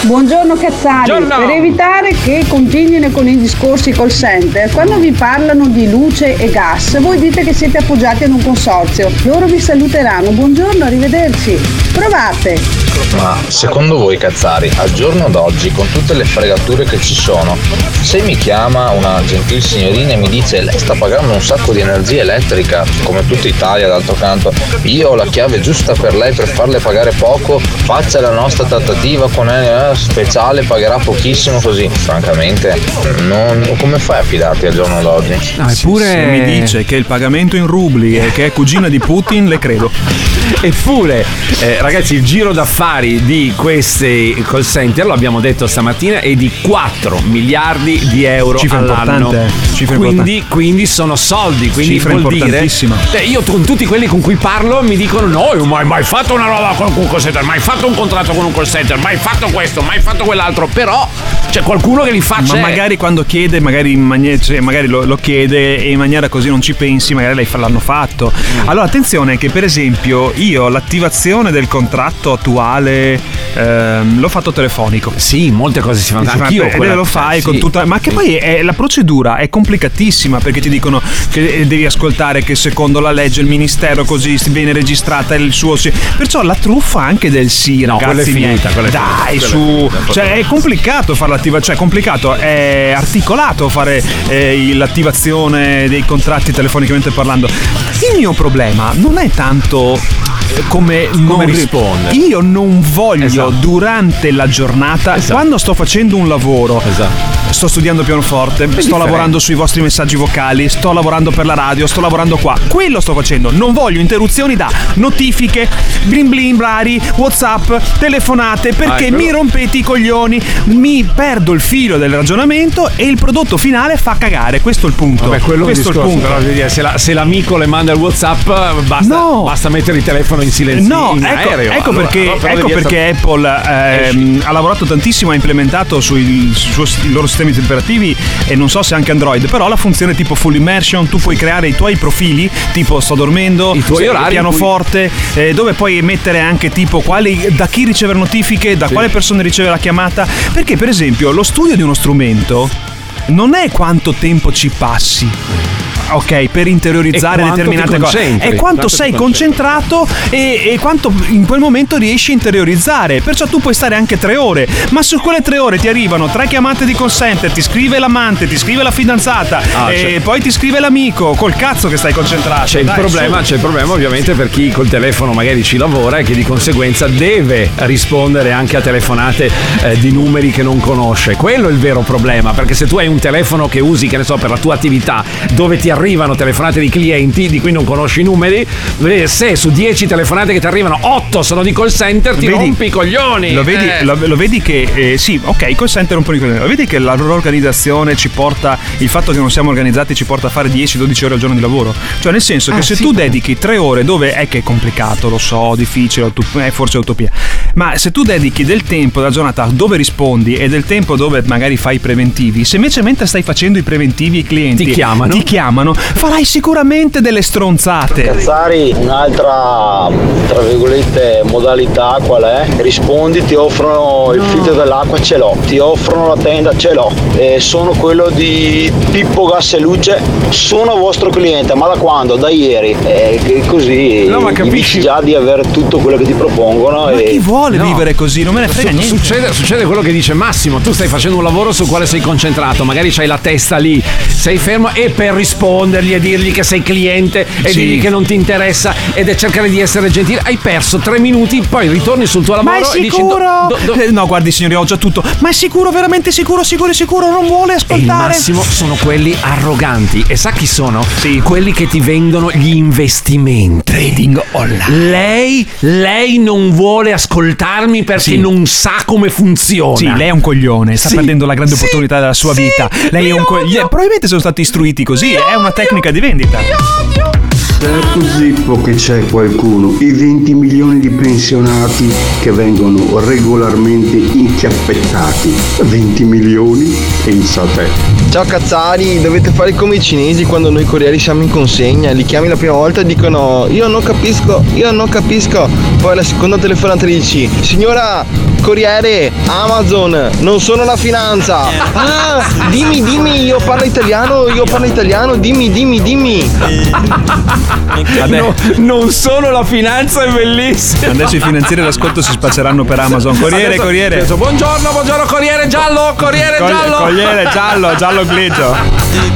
Buongiorno Cazzari, Buongiorno. per evitare che continuino con i discorsi call center, quando vi parlano di luce e gas, voi dite che siete appoggiati ad un consorzio, loro vi saluteranno, buongiorno, arrivederci, provate. Ma secondo voi Cazzari, al giorno d'oggi, con tutte le fregature che ci sono, se mi chiama una gentil signorina e mi dice lei sta pagando un sacco di energia elettrica, come tutta Italia d'altro canto, io ho la chiave giusta per lei per farle pagare poco, faccia la nostra trattativa con lei eh, speciale, pagherà pochissimo così. Francamente, non- come fai a fidarti al giorno d'oggi? No, eppure Se mi dice che il pagamento in rubli e che è cugina di Putin, le credo. *laughs* Eppure, eh, ragazzi, il giro d'affari di questi call center, lo abbiamo detto stamattina, è di 4 miliardi di euro Cifra all'anno. importante, cifra quindi, quindi sono soldi, quindi Cifra vuol dire. Cioè, io con tutti quelli con cui parlo mi dicono no, io mai, mai fatto una roba con un call center, mai fatto un contratto con un call center, mai fatto questo, mai fatto quell'altro, però Cioè qualcuno che li fa Ma c'è. magari quando chiede, magari, in manie- cioè, magari lo, lo chiede e in maniera così non ci pensi, magari l'hanno fatto. Mm. Allora, attenzione che per esempio io l'attivazione del contratto attuale ehm, l'ho fatto telefonico. Sì, molte cose si fanno. Fa- Anch'io quella- lo fai sì. con tutta. Ma che poi è- la procedura è complicatissima perché ti dicono che eh, devi ascoltare che secondo la legge il ministero così viene registrata il suo. sì. Perciò la truffa anche del sì, No, quella è ragazzi finita, quella è Dai, finita, su. È. Cioè, è complicato fare l'attivazione. Cioè, è complicato, è articolato fare eh, l'attivazione dei contratti telefonicamente parlando. Il mio problema non è tanto eh, come, ri- risponde. Io non voglio Esatto. durante la giornata, Esatto. quando sto facendo un lavoro, sto studiando pianoforte, sto differente. lavorando sui vostri messaggi vocali, sto lavorando per la radio, sto lavorando qua. Quello sto facendo. Non voglio interruzioni da notifiche, blin blin vari, WhatsApp, telefonate, perché Ah, mi rompete i coglioni, mi perdo il filo del ragionamento e il prodotto finale fa cagare. Questo è il punto. Vabbè, quello Questo è il punto. però, dire, se, la- se l'amico le manda il WhatsApp, basta, No. basta mettere il telefono in silenzio No, in ecco, aereo. ecco Allora, perché, no, ecco perché essere- Apple ehm, ha lavorato tantissimo, ha implementato sui, sui loro sistemi operativi e non so se anche Android, però la funzione tipo full immersion, tu puoi creare i tuoi profili, tipo sto dormendo, I tuoi orari pianoforte, eh, dove puoi mettere anche tipo quali, da chi riceve notifiche, da quale persona riceve la chiamata, perché per esempio lo studio di uno strumento non è quanto tempo ci passi. Ok, per interiorizzare determinate cose. È quanto sei concentrato e, e quanto in quel momento riesci a interiorizzare. Perciò tu puoi stare anche tre ore, ma su quelle tre ore ti arrivano tre chiamate di call center, ti scrive l'amante, ti scrive la fidanzata, Ah, e c'è- poi ti scrive l'amico. Col cazzo che stai concentrato. C'è il, Dai, problema, su. c'è il problema ovviamente per chi col telefono magari ci lavora e che di conseguenza deve rispondere anche a telefonate eh, di numeri che non conosce. Quello è il vero problema, perché se tu hai un telefono che usi, che ne so, per la tua attività, dove ti arrivano telefonate di clienti di cui non conosci i numeri, se su 10 telefonate che ti arrivano 8 sono di call center, ti Vedi? rompi i coglioni. Lo vedi, Eh. lo, lo vedi che eh, sì, ok, i call center un po' di coglioni. Lo vedi che la loro organizzazione ci porta, il fatto che non siamo organizzati ci porta a fare 10-12 ore al giorno di lavoro. Cioè, nel senso che Ah, se sì, tu dedichi 3 ore, dove è che è complicato, lo so, difficile, eh, forse utopia. Ma se tu dedichi del tempo della giornata dove rispondi e del tempo dove magari fai i preventivi, se invece mentre stai facendo i preventivi i clienti Ti chiamano. ti chiamano, farai sicuramente delle stronzate. Cazzari, un'altra tra virgolette modalità qual è? Rispondi, ti offrono il filtro dell'acqua, ce l'ho, ti offrono la tenda, ce l'ho. E sono quello di Pippo Gas e Luce, sono vostro cliente, ma da quando? Da ieri. E così No, ma capisci- già di avere tutto quello che ti propongono. Ma e chi vuole No. vivere così? Non me ne frega Su- niente. Succede, succede quello che dice Massimo, tu stai facendo un lavoro sul quale sei concentrato, magari c'hai la testa lì, sei fermo e per rispondergli e dirgli che sei cliente e Sì. dirgli che non ti interessa ed è cercare di essere gentile, hai perso tre minuti, poi ritorni sul tuo Ma è lavoro e dici sicuro? "Do- do- do-" Eh, no, guardi, signori, ho già tutto. Ma è sicuro, veramente sicuro, sicuro, sicuro? Non vuole E il ascoltare? massimo sono quelli arroganti. E sa chi sono? Sì. Quelli che ti vendono gli investimenti. Trading online. Lei, lei non vuole ascoltarmi perché Sì. non sa come funziona. Sì, lei è un coglione, sta Sì. perdendo la grande Sì. opportunità della sua vita. Lei è un coglione. Probabilmente sono stati istruiti così, è una tecnica di vendita. Certo Zippo che c'è qualcuno, i 20 milioni di pensionati che vengono regolarmente inchiappettati. 20 milioni? Pensa a te. Ciao cazzari, dovete fare come i cinesi quando noi corrieri siamo in consegna, li chiami la prima volta e dicono io non capisco, io non capisco, poi la seconda telefonata dici signora corriere Amazon, non sono la finanza, ah dimmi dimmi io parlo italiano, io parlo italiano, dimmi dimmi dimmi. No, non solo la finanza è bellissima. Adesso i finanzieri d'ascolto si spazzeranno per Amazon. Corriere, Adesso- corriere. adesso, buongiorno, buongiorno, Corriere giallo, Corriere Cogli- giallo. Corriere giallo, giallo grigio.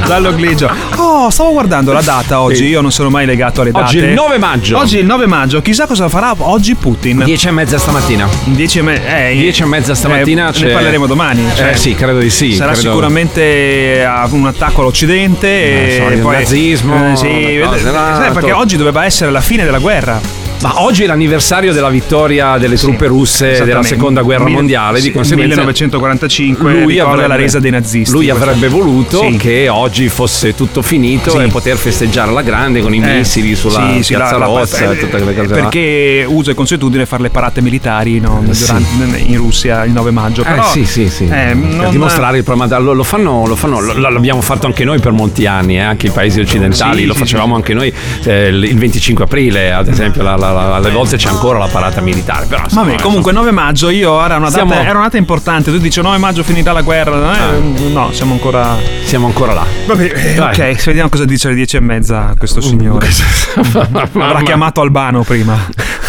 Giallo grigio. Oh, stavo guardando la data oggi. Sì. Io non sono mai legato alle date. Oggi è il 9 maggio. Oggi è il 9 maggio. Chissà cosa farà oggi Putin. 10 e mezza stamattina. 10 e, me- eh, 10 e mezza stamattina eh, Ne parleremo domani. cioè, Eh, sì, credo di sì, Sarà credo- sicuramente a un attacco all'Occidente Eh, e so, il poi nazismo, Eh, sì, eh, no, sai, perché oggi doveva essere la fine della guerra. Ma oggi è l'anniversario della vittoria delle truppe russe della seconda guerra Mil- mondiale, di sì, conseguenza 1945, lui avrebbe, la resa dei nazisti. Lui avrebbe voluto Sì. che oggi fosse tutto finito Sì. e poter festeggiare alla grande con i Eh, missili sulla sì, sì, piazza la- la- Rozza eh, e tutte quelle cose. Perché uso e consuetudine fare le parate militari no, Sì. durante- in Russia il 9 maggio. Però, eh sì, sì, sì. eh, per dimostrare il problema. Lo, lo fanno, lo fanno- lo- l'abbiamo fatto anche noi per molti anni, eh, anche i paesi occidentali, Sì, lo sì, facevamo anche noi eh, il il 25 aprile, ad esempio, la- la- alle volte c'è ancora la parata militare. Però, insomma, Vabbè, comunque 9 maggio io era una, data, Siamo- era una data importante. Tu dici 9 maggio finita la guerra. eh, No, siamo ancora. Siamo ancora là. Vabbè, eh, Dai. ok, vediamo cosa dice alle 10 e mezza questo signore. *laughs* Avrà chiamato Albano prima.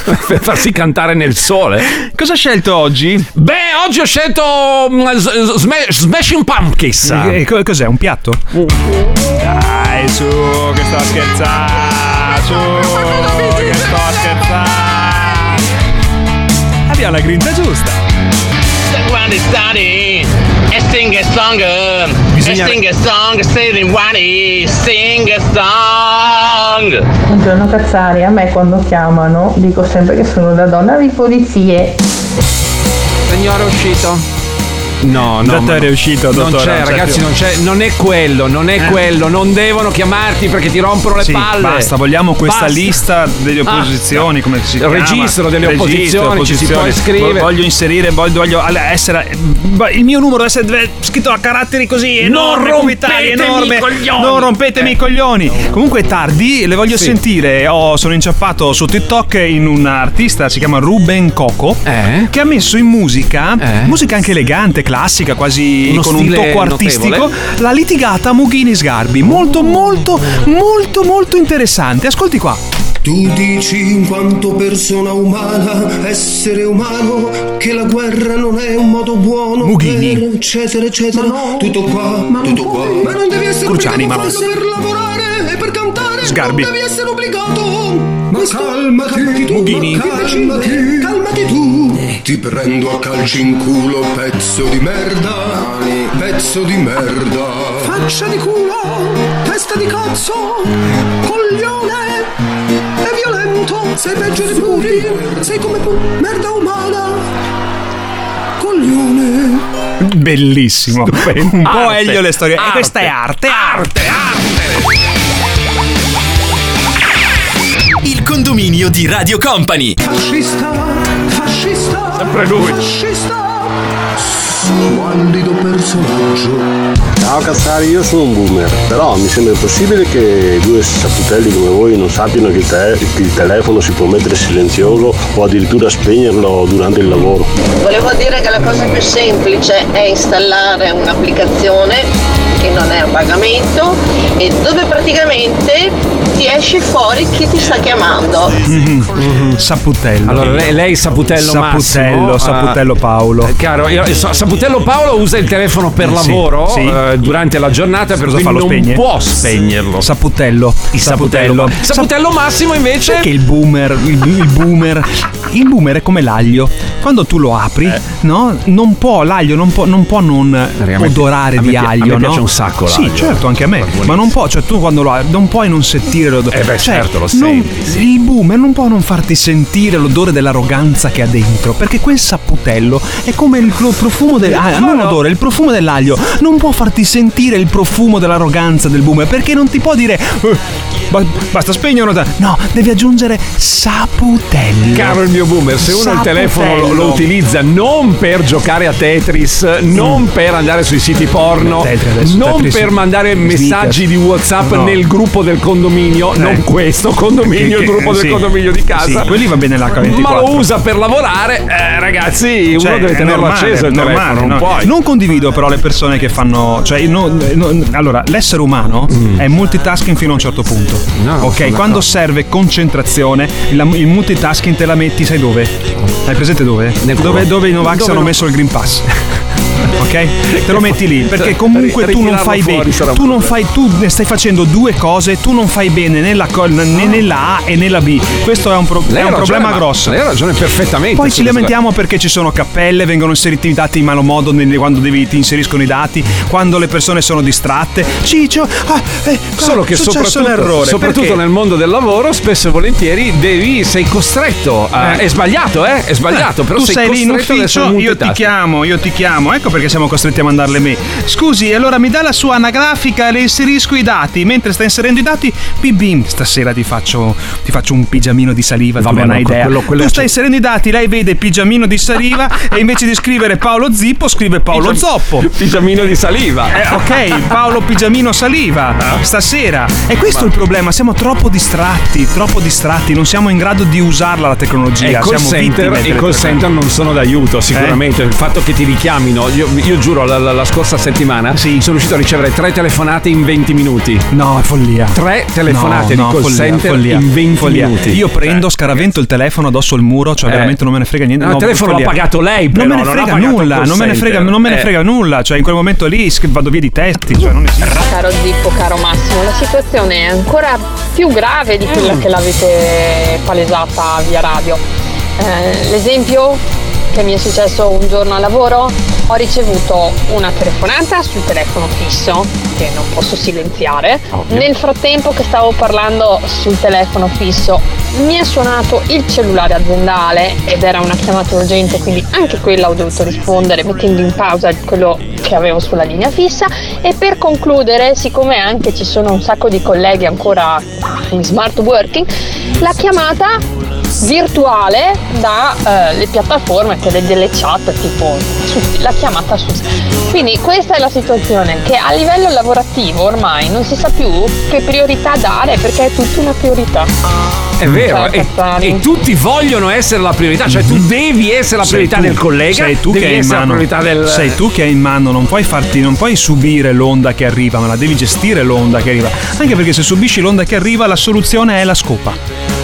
*laughs* per farsi cantare nel sole. Cosa ha scelto oggi? Beh, oggi ho scelto mm, Smashing Pumpkins. E co- cos'è? Un piatto? Dai, su, che sto a scherzare. Su, che sto a scherzare. Abbiamo la grinta giusta. Quando stati e sing a song, e sing a song, sing one, sing a song. Buongiorno Cazzari, a me quando chiamano dico sempre che sono la donna di polizie. Signore, uscito. No, no. Dottore, ma- è uscito, Non dottore, c'è, non c'è ragazzi, più. non c'è. Non è quello, non è Eh. quello. Non devono chiamarti perché ti rompono le Sì, palle. basta, vogliamo questa Basta. lista delle opposizioni, come si Il chiama? registro delle opposizioni, ci si può opposizioni. iscrivere. Voglio inserire, voglio, voglio essere. Il mio numero deve essere scritto a caratteri così enormi, Non cubitali, enorme. coglioni. Non rompetemi i coglioni. Comunque è tardi, le voglio Sì. sentire. Ho- sono inciampato su TikTok in un artista, si chiama Ruben Coco, Eh? che ha messo in musica, musica anche elegante, classica, quasi Uno con un tocco artistico, notevole. la litigata Mughini Sgarbi. Molto, molto, molto, molto interessante. Ascolti qua. Tu dici in quanto persona umana, essere umano, che la guerra non è un modo buono, Mughini. per eccetera, eccetera. tutto qua, tutto qua. Ma non devi essere Cruciani, ma no. per lavorare e per cantare. Sgarbi. Non devi essere obbligato. Ma calmati, calmati tu, Mughini. ma calmati, calmati tu. Ti prendo a calci in culo, pezzo di merda, pezzo di merda. Faccia di culo, testa di cazzo, coglione è violento, sei peggio di tutti, sei come tu, merda umana, coglione. Bellissimo. Un po' Arte, Elio le storie. E arte, questa è arte, arte, Il condominio di Radio Company. Fascista, fascista, Sempre lui. fascista, squallido personaggio. Ciao Cazzari, io sono un boomer, però mi sembra impossibile che due saputelli come voi non sappiano che il, te- che il telefono si può mettere silenzioso o addirittura spegnerlo durante il lavoro. Volevo dire che la cosa più semplice è installare un'applicazione che non è a pagamento e dove praticamente ti esce fuori chi ti sta chiamando. Mhm. Saputello. Allora, lei, lei Saputello Saputello, Massimo, Saputello eh, Paolo. eh, Caro, io- Saputello Paolo usa il telefono per Sì, lavoro sì. eh, durante la giornata per Cosa cui fa, lo non spegne? può spegnerlo. Saputello. Il Saputello. Saputello Massimo invece Perché il boomer, il, il boomer, il boomer è come l'aglio. Quando tu lo apri, Eh. no? Non può, l'aglio non può non, può non odorare a me di aglio, me no? piace un sacco Sì, l'aglio. certo, anche a me. Ma non può, cioè tu quando lo apri, non puoi non sentire l'odore. Eh beh, Cioè, certo, lo non- senti, Il boomer non può non farti sentire l'odore dell'arroganza che ha dentro, perché quel saputello è come il pro- profumo del ah, non l'odore, il profumo dell'aglio. Non può farti sentire il profumo dell'arroganza del boomer, perché non ti può dire "Eh, ba- basta spegnere una- No, devi aggiungere saputello. Caro il mio boomer, se uno il telefono lo, lo utilizza non per giocare a Tetris, non per andare sui siti porno, Mm. Tetris non Tetris per mandare messaggi sneakers. di WhatsApp No. nel gruppo del condominio, non questo condominio, Che- il gruppo del sì. condominio di casa. Sì, quelli va bene l'H24. Ma lo usa per lavorare, eh, ragazzi, Cioè, uno deve tenerlo normale, acceso il normale, telefono, non no. puoi. Non condivido però le persone che fanno. Cioè, no- no- allora, l'essere umano è multitasking fino a un certo punto. Mm. No, ok, quando serve concentrazione, il, il multitasking te la metti, sai dove? Hai presente dove? Nel. Dove, dove i Novax Dove hanno no? messo il Green Pass. *laughs* Ok? Te lo metti lì perché comunque tu non fai bene. Tu non fai tu stai facendo due cose, tu non fai bene nella, co- né nella A e nella B. Questo è un, pro- è un ragione, problema ma- grosso. lei ha ragione perfettamente Poi ci lamentiamo perché ci sono cappelle, vengono inseriti i dati in malo modo quando devi- ti inseriscono i dati, quando le persone sono distratte. Ciccio, ah, eh, Solo che è successo soprattutto, un errore. soprattutto perché? nel mondo del lavoro, spesso e volentieri devi, sei costretto. a- Eh. È sbagliato, eh? È sbagliato, però tu sei, sei lì in ufficio, io ti chiamo, io ti chiamo, ecco perché siamo costretti a mandarle me. Scusi, allora mi dà la sua anagrafica, le inserisco i dati. Mentre sta inserendo i dati, bim bim, stasera ti faccio, ti faccio un pigiamino di saliva, tu Vabbè, non no, hai idea. quello- quello tu stai inserendo i dati, lei vede pigiamino di saliva *laughs* e invece di scrivere Paolo Zippo scrive Paolo Pigia- Zoppo. Pigiamino di saliva. Eh, ok, Paolo Pigiamino Saliva, stasera. E questo è il problema, siamo troppo distratti, troppo distratti, non siamo in grado di usarla la tecnologia. E i call siamo center, i call center non sono d'aiuto, sicuramente. Eh? Il fatto che ti richiamino, io, io giuro, la, la- la scorsa settimana sono riuscito a ricevere tre telefonate in 20 minuti. No, è follia. Tre telefonate No, no, di call follia, center follia, in 20 follia. minuti. Io prendo, scaravento il telefono addosso al muro, cioè Eh. veramente non me ne frega niente. No, il telefono l'ha follia. pagato lei, però, Non me ne frega nulla, non me ne frega, center. non me ne Eh. frega nulla. Cioè, in quel momento lì vado via di testi, cioè non esiste. Caro Zippo, caro Massimo, la situazione è ancora più grave di quella che l'avete palesata via radio. Eh, l'esempio che mi è successo un giorno al lavoro, ho ricevuto una telefonata sul telefono fisso che non posso silenziare. Ovvio. Nel frattempo che stavo parlando sul telefono fisso mi è suonato il cellulare aziendale ed era una chiamata urgente, quindi anche quella ho dovuto rispondere mettendo in pausa quello che avevo sulla linea fissa e per concludere, siccome anche ci sono un sacco di colleghi ancora in smart working, la chiamata virtuale dalle piattaforme, quelle delle chat, tipo su- la chiamata su. Quindi questa è la situazione che a livello lavorativo ormai non si sa più che priorità dare perché è tutta una priorità. È vero, Ciao, e, e tutti vogliono essere la priorità, cioè tu devi essere la Sei priorità tu- del collega, sei tu devi che hai in mano, del sei tu che hai in mano, non puoi farti, non puoi subire l'onda che arriva, ma la devi gestire l'onda che arriva. Anche perché se subisci l'onda che arriva, la soluzione è la scopa.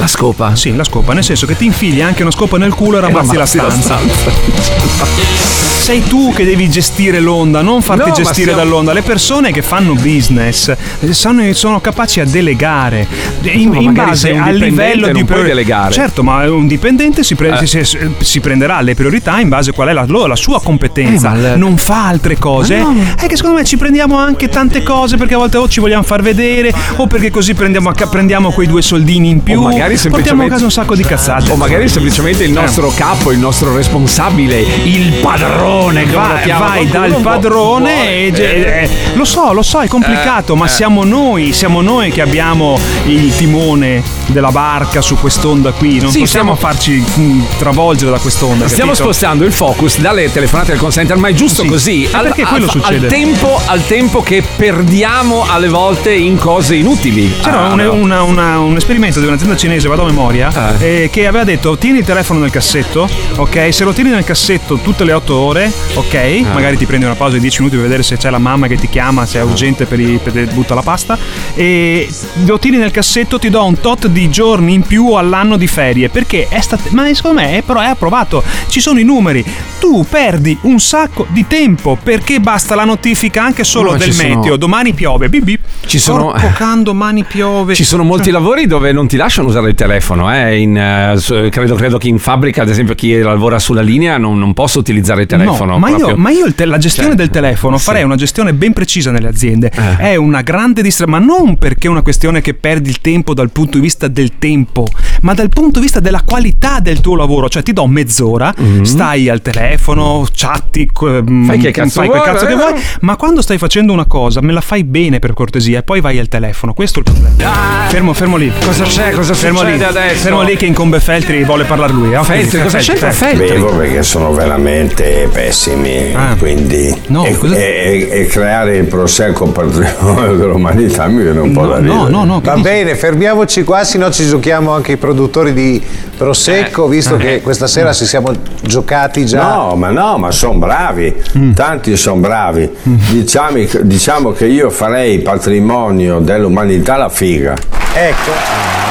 La scopa? Sì, la scopa, nel senso che ti infili anche una scopa nel culo e rammazzi la rammazzi la stanza. Sei tu che devi gestire l'onda, non farti No, gestire siamo- dall'onda. Le persone che fanno business eh, sono, sono capaci a delegare in, in base al livello di non puoi priori- delegare. Certo, ma un dipendente si, pre- Eh. si- si- prenderà le priorità in base a qual è la, la sua competenza. Eh, Non fa altre cose. No. È che secondo me ci prendiamo anche tante cose perché a volte o ci vogliamo far vedere o perché così prendiamo, prendiamo quei due soldini in più. O magari Portiamo a semplicemente casa un sacco di cazzate. O magari semplicemente il nostro capo, il nostro responsabile, il padrone che Vai, vai dal padrone e eh. eh, lo so, lo so, è complicato, Eh, ma eh. siamo noi, siamo noi che abbiamo il timone della barca su quest'onda qui, non Sì, possiamo stiamo- farci mm, travolgere da quest'onda. Stiamo capito? spostando il focus dalle telefonate al call center, ma è giusto Sì. così. E perché quello al, succede? Al tempo, al tempo che perdiamo alle volte in cose inutili. C'era Ah, un, no. una- una- un esperimento di un'azienda cinese, vado a memoria, eh, che aveva detto tieni il telefono nel cassetto, ok? Se lo tieni nel cassetto tutte le 8 ore, ok? Magari ti prendi una pausa di 10 minuti per vedere se c'è la mamma che ti chiama, se è urgente per, i- per butta la pasta. E lo tieni nel cassetto, ti do un tot di giorni in più all'anno di ferie. Perché è stato. Ma secondo me è, però è approvato. Ci sono i numeri. Tu perdi un sacco di tempo perché basta la notifica anche solo No, del ci sono- meteo. Domani piove. Bip bip. Ci sono- can, domani piove. Ci sono molti Cioè- lavori dove non ti lasciano usare il telefono. eh. In, eh, su- credo, credo che in fabbrica, ad esempio, chi lavora sulla linea non, non possa utilizzare il telefono. No, ma io, ma io te- la gestione Cioè, del telefono sì. farei una gestione ben precisa nelle aziende. Eh. È una grande distrazione, ma non perché è una questione che perdi il tempo dal punto di vista del tempo, ma dal punto di vista della qualità del tuo lavoro. Cioè, ti do mezz'ora, stai al telefono, chatti. Fai che cazzo fai quel vuoi, cazzo che eh? vuoi, ma quando stai facendo una cosa, me la fai bene per cortesia e poi vai al telefono. Questo è il problema. Fermo, fermo lì. Cosa c'è? Cosa fermo succede lì. adesso? Fermo lì che incombe Feltri vuole parlare lui. eh. Ok, Feltri, cosa c'entra Feltri? Bevo perché sono veramente pessimi, quindi No, e, cosa- e- e creare il prosecco patrimonio dell'umanità mi viene un po' da ridere. Va bene, fermiamoci qua, no ci giochiamo anche i produttori di Prosecco, visto che questa sera ci siamo giocati già. No, ma no, ma sono bravi, tanti sono bravi. Diciamo, diciamo che io farei patrimonio dell'umanità la figa. Ecco.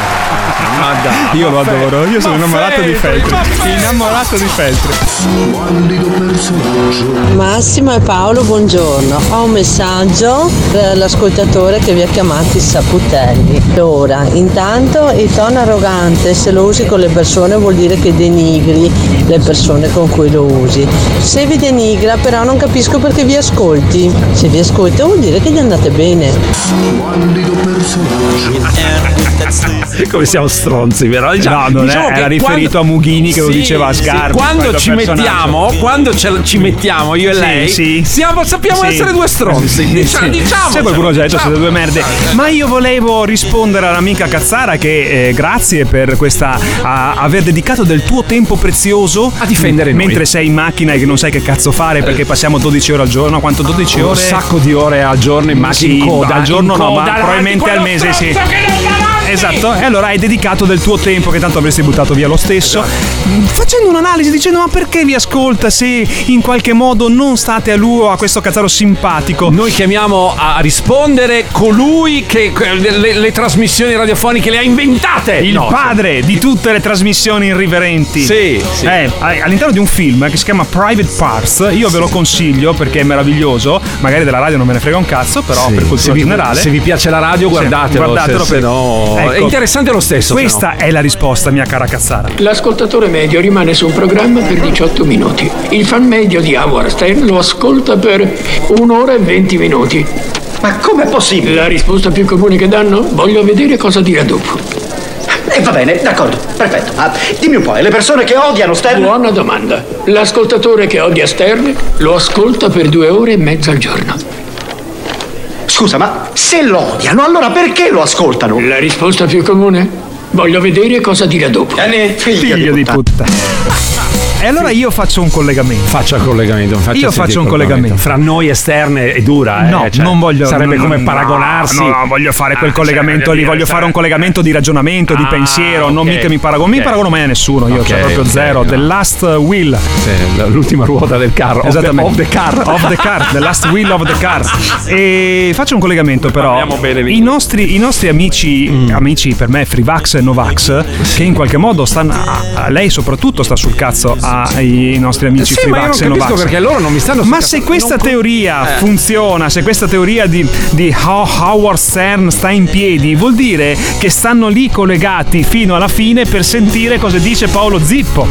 Ma dai, Io lo adoro, io sono innamorato di Feltri. Innamorato di Feltri. Massimo e Paolo, buongiorno. Ho un messaggio per l'ascoltatore che vi ha chiamati Saputelli. Ora, intanto il tono arrogante, se lo usi con le persone vuol dire che denigri le persone con cui lo usi. Se vi denigra però non capisco perché vi ascolti. Se vi ascolta vuol dire che gli andate bene. Come siamo stronzi, vero? No, non è- era che riferito a Mughini che lo diceva a Scarpa, quando quello ci mettiamo, quando ce- ci mettiamo io e Sì, lei, sì. siamo- sappiamo Sì. essere due stronzi. Sì, Dicia- sì. Diciamo. Sai, qualcuno ha già detto siete due merde. Ma io volevo rispondere all'amica Cazzara che eh, grazie per questa a- aver dedicato del tuo tempo prezioso A difendere noi. mentre sei in macchina e che non sai che cazzo fare perché passiamo 12 ore al giorno. Quanto 12 Un ore? sacco di ore al giorno in macchina Sì, in coda. al giorno no, ma probabilmente al mese sì. Esatto, e allora hai dedicato del tuo tempo che tanto avresti buttato via lo stesso, facendo un'analisi dicendo ma perché vi ascolta se in qualche modo non state a lui o a questo cazzaro simpatico? Noi chiamiamo a rispondere colui che que- le, le trasmissioni radiofoniche le ha inventate. Il No, padre di tutte le trasmissioni irriverenti. Sì, sì. Eh, all'interno di un film che si chiama Private Parts, io ve lo consiglio perché è meraviglioso. Magari della radio non me ne frega un cazzo, però Sì, per cultura se vi- generale. se vi piace la radio, Sì, guardatelo, guardatelo se- se no- è interessante lo stesso, Questa è la risposta, mia cara cazzara. L'ascoltatore medio rimane su un programma per 18 minuti. Il fan medio di Howard Stern lo ascolta per un'ora e 20 minuti. Ma com'è possibile? La risposta più comune che danno? Voglio vedere cosa dirà dopo. E va bene, d'accordo, perfetto. Ma dimmi un po', le persone che odiano Stern? Buona domanda. L'ascoltatore che odia Stern lo ascolta per due ore e mezza al giorno. Scusa, ma se lo odiano, allora perché lo ascoltano? La risposta più comune? Voglio vedere cosa dirà dopo. Figlio di puttana. E allora io faccio un collegamento. Faccia il collegamento. faccia Io faccio un collegamento. Fra noi esterne è dura, eh. No, cioè, non voglio. Sarebbe no, come no, paragonarsi. No, no, voglio fare quel Ah, collegamento cioè, lì. voglio fare un collegamento di ragionamento, di Ah, pensiero. Non ok, mica mi paragono. Mi ok. paragono mai a nessuno. Io, Ok, cioè proprio zero. no. The last will. Sì, l'ultima ruota del carro. Esattamente. Of the, of the car. *laughs* Of the car, the last wheel of the car. *laughs* E faccio un collegamento però. Bene I nostri, I nostri amici, Mm. amici per me, Freevax e Novax, che in qualche modo stanno. A- a- lei soprattutto sta sul cazzo ai nostri amici Sì, io non Freevax e Novax. perché loro non mi stanno Ma se questa Non teoria Eh. funziona, se questa teoria di, di How- Howard Stern sta in piedi, vuol dire che stanno lì collegati fino alla fine per sentire cosa dice Paolo Zippo.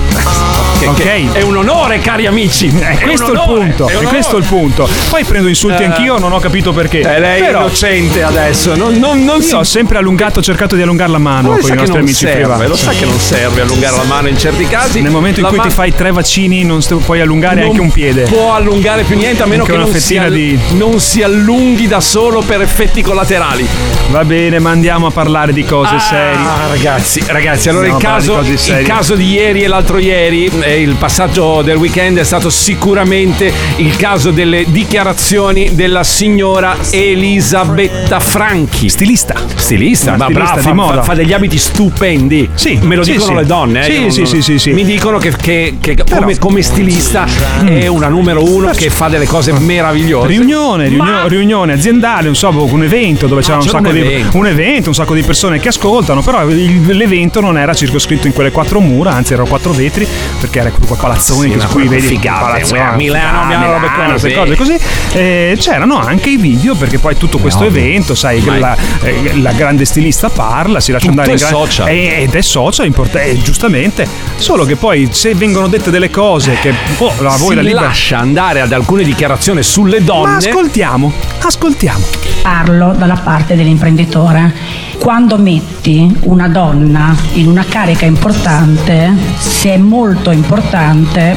Che- ok? che è un onore, cari amici. È questo un il punto, è è questo il punto. Poi prendo insulti Eh. anch'io, non ho capito perché. Eh, lei è Però innocente adesso. Non, non, non io si ho sempre allungato, cercato di allungare la mano Ma con sa i che nostri non amici serve, privati. Lo sa che non serve allungare la mano in certi casi. Nel momento in cui ti mano- fai tre vaccini non st- puoi allungare non anche un piede. può allungare più niente a meno Anche che una non si, fettina all- di- non si allunghi da solo per effetti collaterali. Va bene, ma andiamo a parlare di cose serie. Ah, ragazzi, ragazzi, allora il caso, il serie. caso di ieri e l'altro ieri, eh, il passaggio del weekend è stato sicuramente il caso delle dichiarazioni della signora Elisabetta Franchi. Stilista. Stilista, ma stilista brava, di fa, moda. fa- degli abiti stupendi. Sì, me lo sì, dicono sì. le donne. eh, Sì, non- sì, sì, sì. Mi dicono che, che- che come, come stilista è una numero uno che fa delle cose meravigliose. Riunione, riunio- riunione aziendale, so, un evento dove c'era un c'era sacco un di evento. un evento, un sacco di persone che ascoltano, però l'evento non era circoscritto in quelle quattro mura, anzi erano quattro vetri, perché era quei palazzoni Sì, che ma su cui proprio vedi figate, palazzoni, a Milano, ah, Milano, robe qua, Milano, queste sì. cose così. Eh, c'erano anche i video perché poi tutto questo ovvio. evento, sai, la, eh, la grande stilista parla, si lascia Tutto andare in gran- social. eh, ed è social, import- eh, giustamente, solo che poi se vengono dette delle cose che oh, la voi si la libera lascia andare ad alcune dichiarazioni sulle donne. ma ascoltiamo, ascoltiamo. Parlo dalla parte dell'imprenditore. Quando metti una donna in una carica importante, se è molto importante,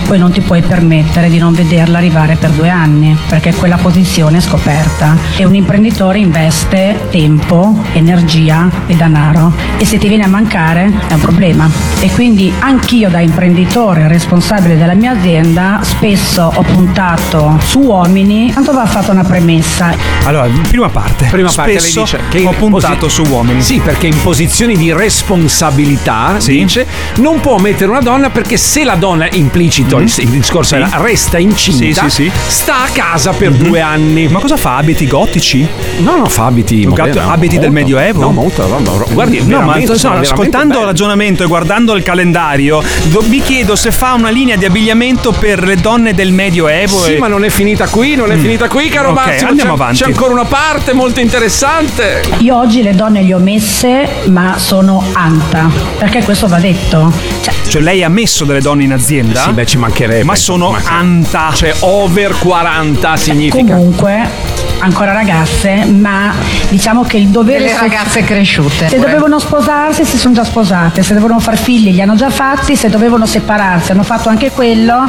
poi non ti puoi permettere di non vederla arrivare per due anni, perché quella posizione è scoperta. E un imprenditore investe tempo, energia e denaro. E se ti viene a mancare è un problema. E quindi anch'io da imprenditore responsabile della mia azienda, spesso ho puntato su uomini, tanto va fatta una premessa. Allora, prima parte. Prima parte lei dice che ho puntato posi- su uomini. Sì, perché in posizioni di responsabilità dice non può mettere una donna perché se la donna implicito il, il discorso Sì. era resta incinta, Sì, sì, sì. sta a casa per due anni. Ma cosa fa? Abiti gotici? No, no, fa abiti moderni, abiti del molto. Medioevo? No, molto, no, no, guardi, no, ma insomma, ascoltando il ragionamento e guardando il calendario, do- mi chiedo se fa una linea di abbigliamento per le donne del Medioevo. Sì, e- ma non è finita qui, non è Mm. finita qui, caro Ok, Massimo. andiamo c'è, avanti. c'è ancora una parte molto interessante. Io oggi le donne le ho messe, ma sono anta, perché questo va detto. Cioè, Cioè, lei ha messo delle donne in azienda? Sì, beh, ci mancherebbe. Ma sono anta. Cioè, over 40 significa. comunque ancora ragazze, ma diciamo che il dovere Delle ragazze cresciute. Se dovevano sposarsi, si sono già sposate, se dovevano far figli, li hanno già fatti, se dovevano separarsi, hanno fatto anche quello.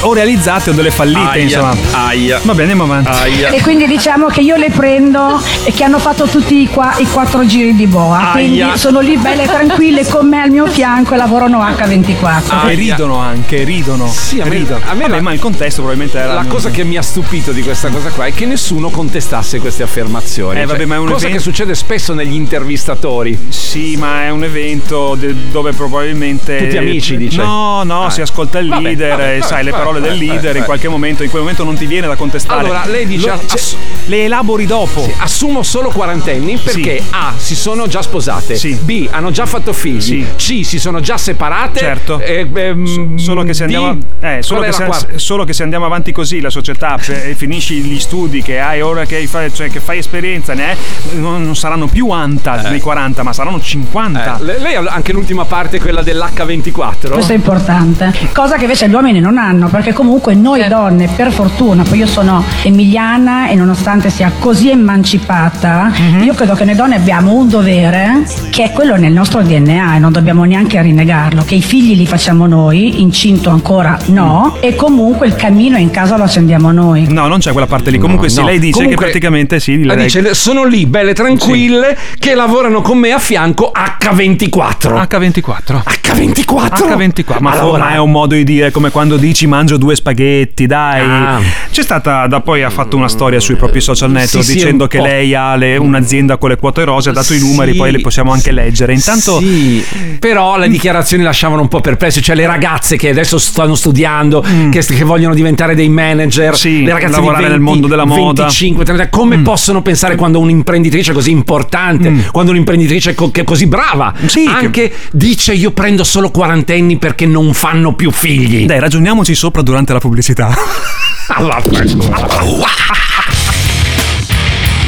O realizzate o delle fallite, Aia, insomma. Aia. Va bene, andiamo avanti. E quindi diciamo che io le prendo e che hanno fatto tutti i, qua- i quattro giri di boa. Quindi Aia. sono lì belle e tranquille con me al mio fianco e lavorano H24. E ridono anche, ridono. Sì, a me- ridono. a me Vabbè, ma il contesto probabilmente era. La cosa che mi ha stupito di questa cosa qua è che nessuno contestasse queste affermazioni. Cioè, Eh, vabbè, ma è un cosa evento- che succede spesso negli intervistatori. Sì, ma è un evento de- dove probabilmente. Tutti amici, dice? No, no, Ah. si ascolta il Vabbè, leader vabbè, e vabbè, sai le parole del leader. In qualche momento, in quel momento non ti viene da contestare. Allora, lei dice. Lo- ass- le elabori dopo. Sì, assumo solo quarantenni perché A. si sono già sposate, B. hanno già fatto figli, C. si sono già separate. Certo. e, ehm, Solo che, se D, andiamo, eh, solo, che se, solo che se andiamo avanti così la società per- e finisci gli studi che hai ora che, hai fa- cioè, che fai esperienza ne è, non, non saranno più anta nei 40 ma saranno 50 Eh, le- lei ha anche l'ultima parte, quella dell'H24? Questo è importante, cosa che invece gli uomini non hanno, perché comunque noi donne, per fortuna, poi io sono emiliana e nonostante sia così emancipata, io credo che noi donne abbiamo un dovere che è quello nel nostro DNA e non dobbiamo neanche rinnegarlo, che i figli li facciamo noi, incinto ancora no, e comunque il cammino in casa lo accendiamo noi. no non c'è quella parte lì. Comunque No, sì no. lei dice Comunque- che praticamente sì lei- dice, sono lì, belle tranquille, che lavorano con me a fianco H24. H24 H24? H24 ma Allora- ma è un modo di dire come quando dici mangio due spaghetti dai Ah. c'è stata da poi ha fatto una storia sui propri social network Sì, sì, dicendo un che po'. lei ha le- un'azienda con le quote rose ha dato i numeri Sì. poi le possiamo anche leggere intanto Sì, però le dichiarazioni lasciavano un po' perplessi, cioè le ragazze che adesso stanno studiando, che, che vogliono diventare dei manager, le ragazze Mm. lavorare di 20, nel mondo della moda. Mm. 25, 30, come possono pensare quando un'imprenditrice così importante, quando un'imprenditrice co- che è così brava, anche dice io prendo solo quarantenni perché non fanno più figli. dai ragioniamoci sopra durante la pubblicità *laughs*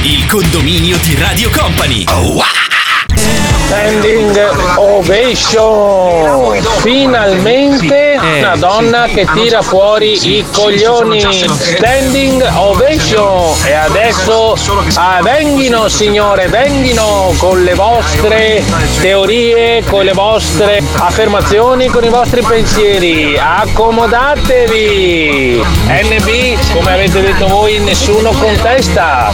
Il condominio di Radio Company. Standing ovation! Finalmente una donna che tira fuori i coglioni! Standing ovation! E adesso ah, venghino signore, venghino con le vostre teorie, con le vostre affermazioni, con i vostri pensieri. Accomodatevi! NB, come avete detto voi, nessuno contesta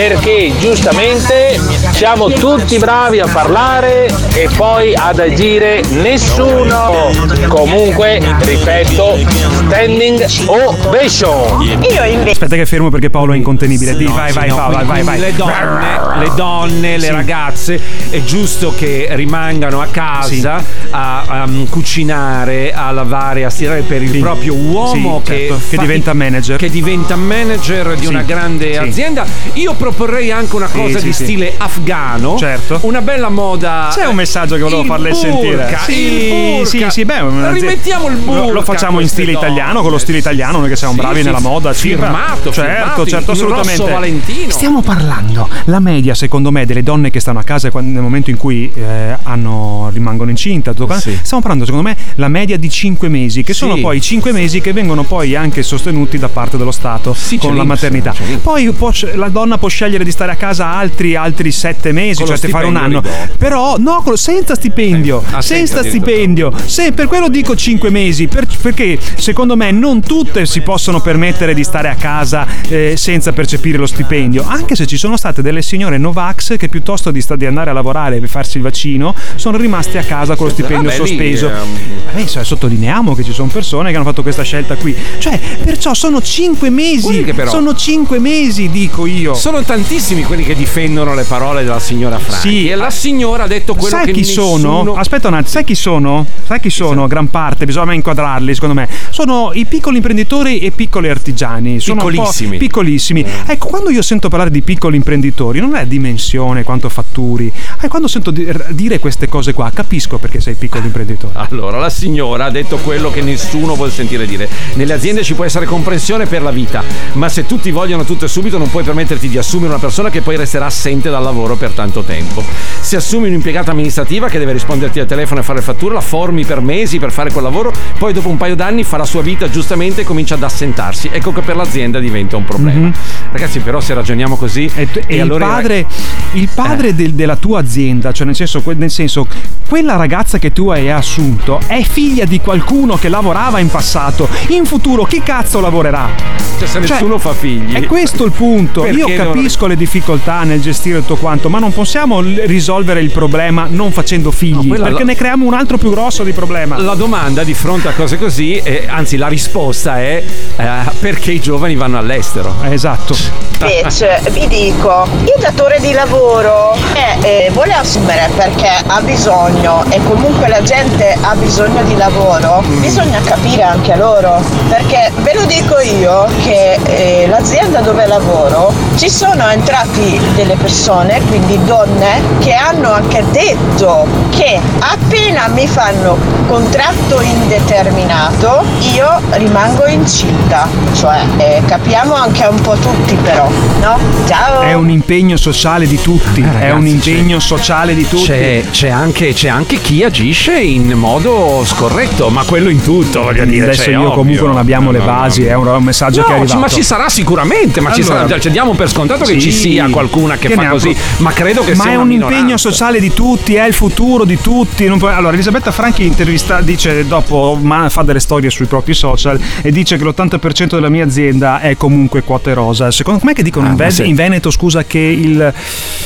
perché giustamente siamo tutti bravi a parlare e poi ad agire nessuno. Comunque, ripeto, standing ovation. Io invece aspetta che fermo perché Paolo è incontenibile Dì, vai vai Paolo vai quindi vai Le donne, le, donne, le ragazze, è giusto che rimangano a casa a, a, um, cucinare, a lavare, a stirare per il proprio uomo Sì, che, certo, che fa- diventa manager. Che diventa manager di una grande azienda. Io proporrei anche una Sì, cosa sì, di sì. stile afgano. Certo. Una bella moda. C'è un messaggio che volevo Il farle sentire. burka, Sì, il sì, burka. sì, beh, Rimettiamo il burka. Lo, lo facciamo in stile donne. italiano, con lo stile italiano, noi che siamo Sì, bravi sì, nella sì. moda. sì, Firmato, certo, firmato, certo, in assolutamente. rosso Valentino. Stiamo parlando. La media, secondo me, delle donne che stanno a casa nel momento in cui eh, hanno, rimangono incinta, tutto qua, stiamo parlando, secondo me, la media di 5 mesi, che sono Sì. poi 5 mesi che vengono poi anche sostenuti da parte dello Stato con la l'INPS, maternità. l'INPS. Poi la donna può scegliere di stare a casa altri altri 7 mesi, Con cioè fare un stipendio, anno. Però, no, senza stipendio. Ah, senza stipendio. Se, per quello dico 5 mesi. per- perché secondo me non tutte si possono permettere di stare a casa eh, senza percepire lo stipendio. Anche se ci sono state delle signore Novax che piuttosto di, di andare a lavorare e farsi il vaccino sono rimaste a casa con lo stipendio Vabbè, lì, sospeso. ehm, Vabbè, so- sottolineiamo che ci sono persone che hanno fatto questa scelta qui. Cioè, perciò sono 5 mesi. Sono 5 mesi, dico io. Sono tantissimi quelli che difendono le parole della signora Franchi. Sì. E la signora ha detto quello sai che chi nessuno... sono? Aspetta un attimo, sai chi sono? Sai chi sono? Gran parte, bisogna inquadrarli, secondo me. Sono i piccoli imprenditori e piccoli artigiani. Sono Piccolissimi. piccolissimi. Ecco, quando io sento parlare di piccoli imprenditori, non è dimensione, quanto fatturi. Eh, quando sento di- dire queste cose qua, capisco perché sei piccolo imprenditore. *laughs* Allora, la signora ha detto quello che nessuno vuole sentire dire. Nelle aziende ci può essere comprensione per la vita, ma se tutti vogliono tutto e subito non puoi permetterti di assumere una persona che poi resterà assente dal lavoro per tanto tempo. Se assumi un'impiegata amministrativa che deve risponderti al telefono e fare fatture, la formi per mesi per fare quel lavoro, poi dopo un paio d'anni fa la sua vita giustamente e comincia ad assentarsi. Ecco che per l'azienda diventa un problema. Ragazzi, però se ragioniamo così... E, e il allora- padre, il padre del- della tua azienda, cioè nel senso, nel senso, quella ragazza che tu hai assunto è figlia di qualcuno che lavorava in passato. In futuro chi cazzo lavorerà? Cioè, se nessuno fa figli. È questo il punto. Perché Io non- capisco le difficoltà nel gestire tutto quanto, ma non possiamo risolvere il problema non facendo figli, quella perché la- ne creiamo un altro più grosso di problema. La domanda di fronte a cose così, è- anzi la risposta è eh, perché i giovani vanno all'estero. Esatto. Invece vi dico, il datore di lavoro che eh, vuole assumere perché ha bisogno e comunque la gente ha bisogno di lavoro, bisogna capire anche loro, perché ve lo dico io che eh, l'azienda dove lavoro ci sono entrati delle persone, quindi donne, che hanno anche detto che appena mi fanno contratto indeterminato io rimango incinta, cioè eh, capiamo anche un po' tutti però, no? Ciao! È un impegno sociale di tutti, è un impegno sociale di tutti. C'è, c'è anche, c'è anche chi agisce in modo scorretto, ma quello in tutto, voglio dire. Adesso cioè, io ovvio. comunque non abbiamo le No, no, basi, è un, un messaggio No, che è ci- arrivato. ma ci sarà sicuramente, ma ci Allora, sarà, cioè, diamo per scontato che ci sia qualcuna che, che fa così, ma credo che ma sia è una un impegno sociale di tutti, è il futuro di tutti. puoi- Allora, Elisabetta Franchi intervista, dice dopo, ma fa delle storie sui propri social e dice che l'80% della mia azienda è comunque quote rosa. Secondo me che dicono Ah, in, ma Ve- se- in Veneto, scusa, che il,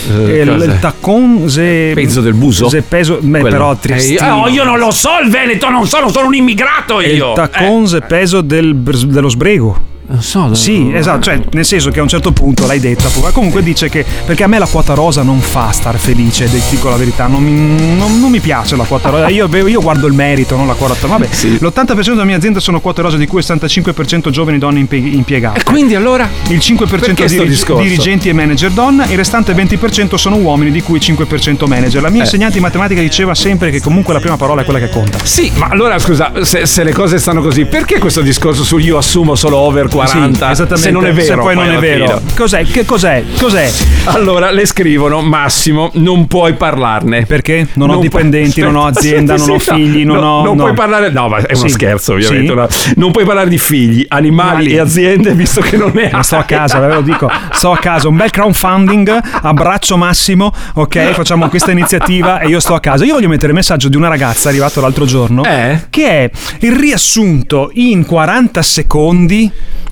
Eh, il, taccon se Peso del buso? se peso, beh, Quello. però Eh, tristino. io, oh, io non lo so il Veneto, non sono, sono un immigrato io. Il taccon se peso del, dello sbrego. Non so, Sì, esatto, cioè nel senso che a un certo punto l'hai detta, ma comunque dice che perché a me la quota rosa non fa star felice, dico la verità, non mi, non- non mi piace la quota rosa, io, io guardo il merito, non la quota, vabbè, l'80% della mia azienda sono quote rosa di cui il 65% giovani donne impie- impiegate. E quindi allora? Il 5% Perché sto diri- discorso? dirigenti e manager donna, il restante 20% sono uomini di cui 5% manager. La mia Eh. insegnante di matematica diceva sempre che comunque la prima parola è quella che conta. Sì, ma allora scusa, se, se le cose stanno così, perché questo discorso su io assumo solo over 40? Sì, esattamente. Se non è vero, Se poi non alla è vero. Cos'è? Che cos'è? Cos'è? Allora le scrivono: Massimo, non puoi parlarne. Perché? Non ho dipendenti, non ho azienda, non ho *laughs* Sì, no, figli, non no, ho- Non no. puoi parlare. No, ma è uno Sì. scherzo, ovviamente. Sì. no. Non puoi parlare di figli, animali Animali. e aziende, visto che non ne Ma sto a *laughs* casa, ve lo dico, sto a casa, un bel crowdfunding, abbraccio Massimo, ok? Facciamo questa iniziativa e io sto a casa. Io voglio mettere il messaggio di una ragazza arrivato l'altro giorno, che è il riassunto in 40 secondi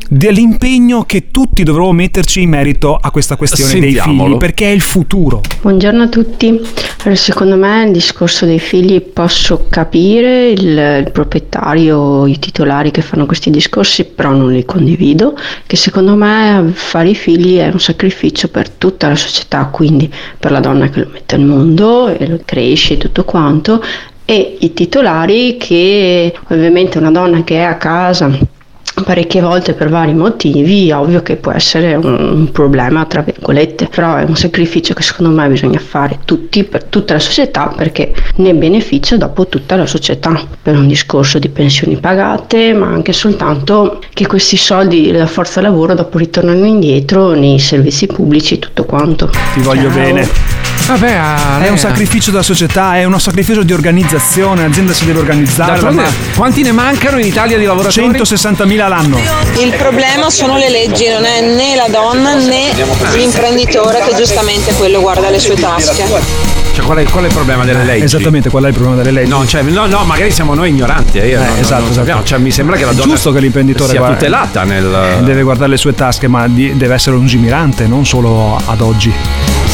dell'impegno che tutti dovremmo metterci in merito a questa questione dei Sentiamolo. figli, perché è il futuro. Buongiorno a tutti. Allora, secondo me il discorso dei figli posso capire il, il proprietario, i titolari che fanno questi discorsi, però non li condivido, che secondo me fare i figli è un sacrificio per tutta la società, quindi per la donna che lo mette al mondo e lo cresce e tutto quanto, e i titolari che ovviamente una donna che è a casa parecchie volte per vari motivi, ovvio che può essere un, un problema tra virgolette, però è un sacrificio che secondo me bisogna fare tutti per tutta la società perché ne beneficia dopo tutta la società per un discorso di pensioni pagate, ma anche soltanto che questi soldi della forza lavoro dopo ritornano indietro nei servizi pubblici e tutto quanto. Ti voglio Ciao. bene. Vabbè, ah, È un lei- sacrificio della società, è uno sacrificio di organizzazione, l'azienda si deve organizzare. Ma- quanti ne mancano in Italia di lavoratori? 160.000 l'anno. Il problema sono le leggi, non è né la donna né l'imprenditore che giustamente quello guarda le sue tasche. Cioè, qual è, qual è il problema delle leggi? Esattamente, qual è il problema delle leggi? No, cioè, no, no, magari siamo noi ignoranti. eh, io non- non- esatto, non esatto. sappiamo. Cioè, mi sembra che la È donna giusto che l'imprenditore sia guarda- tutelata nel. Deve guardare le sue tasche, ma di- deve essere lungimirante, non solo ad oggi.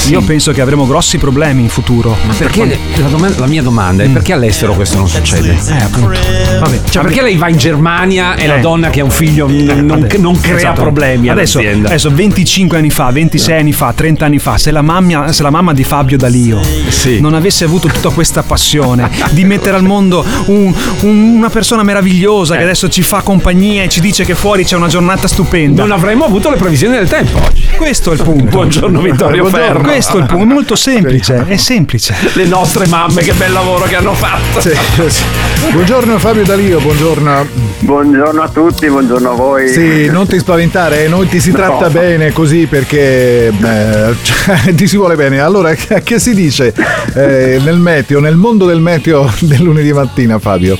Io penso che avremo grossi problemi in futuro. Ma perché la, doma- la mia domanda è perché all'estero questo non succede? Eh, appunto. Vabbè, Cioè, perché lei va in Germania e la Eh. donna che ha un figlio non, non- non crea Esatto. problemi adesso, adesso 25 anni fa, 26 anni fa, 30 anni fa, se la, mamma, se la mamma di Fabio Dalio non avesse avuto tutta questa passione di mettere al mondo un- un- una persona meravigliosa Eh. che adesso ci fa compagnia e ci dice che fuori c'è una giornata stupenda. Non avremmo avuto le previsioni del tempo oggi. Questo è il punto. Buongiorno Vittorio Buongiorno. Ferro. Questo è il punto, è molto semplice, è semplice. Le nostre mamme, che bel lavoro che hanno fatto. Buongiorno Fabio Dalio, buongiorno. Buongiorno a tutti, buongiorno a voi. Sì, non ti spaventare, eh, noi ti si No. tratta bene così perché eh, cioè, *laughs* ti si vuole bene. Allora, che, *laughs* che si dice eh, nel meteo, nel mondo del meteo del lunedì mattina, Fabio?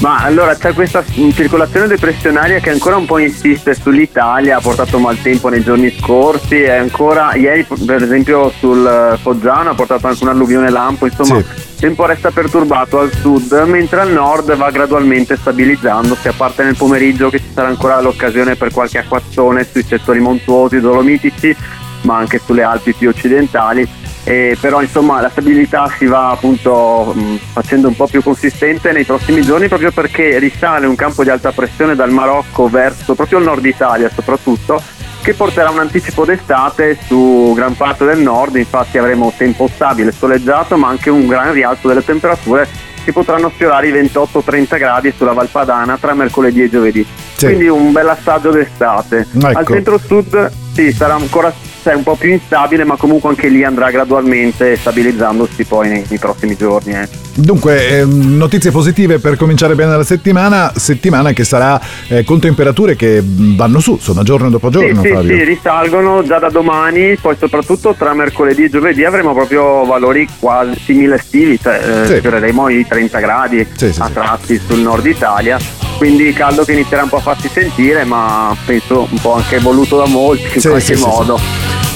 Ma allora c'è questa circolazione depressionaria che ancora un po' insiste sull'Italia, ha portato maltempo nei giorni scorsi e ancora ieri per esempio sul eh, Foggiano ha portato anche un'alluvione lampo, insomma il tempo resta perturbato al sud, mentre al nord va gradualmente stabilizzandosi, a parte nel pomeriggio che ci sarà ancora l'occasione per qualche acquazzone sui settori montuosi, dolomitici, ma anche sulle Alpi più occidentali. E però insomma la stabilità si va appunto mh, facendo un po' più consistente nei prossimi giorni proprio perché risale un campo di alta pressione dal Marocco verso proprio il nord Italia soprattutto che porterà un anticipo d'estate su gran parte del nord, infatti avremo tempo stabile, soleggiato ma anche un gran rialzo delle temperature che potranno sfiorare i 28-30 gradi sulla Valpadana tra mercoledì e giovedì. Sì. Quindi un bel assaggio d'estate. Ecco. Al centro-sud sì, sarà ancora cioè, un po' più instabile, ma comunque anche lì andrà gradualmente stabilizzandosi poi nei, nei prossimi giorni. eh. Dunque, ehm, notizie positive per cominciare bene la settimana, settimana che sarà eh, con temperature che mh, vanno su, insomma, giorno dopo giorno, sì, sì, Fabio. sì, risalgono già da domani, poi soprattutto tra mercoledì e giovedì avremo proprio valori quasi simili estivi, cioè eh, Sì. sfioreremo i 30 gradi Sì, sì, a tratti sul nord Italia. Quindi caldo che inizierà un po' a farsi sentire, ma penso un po' anche voluto da molti in Sì, qualche sì, sì,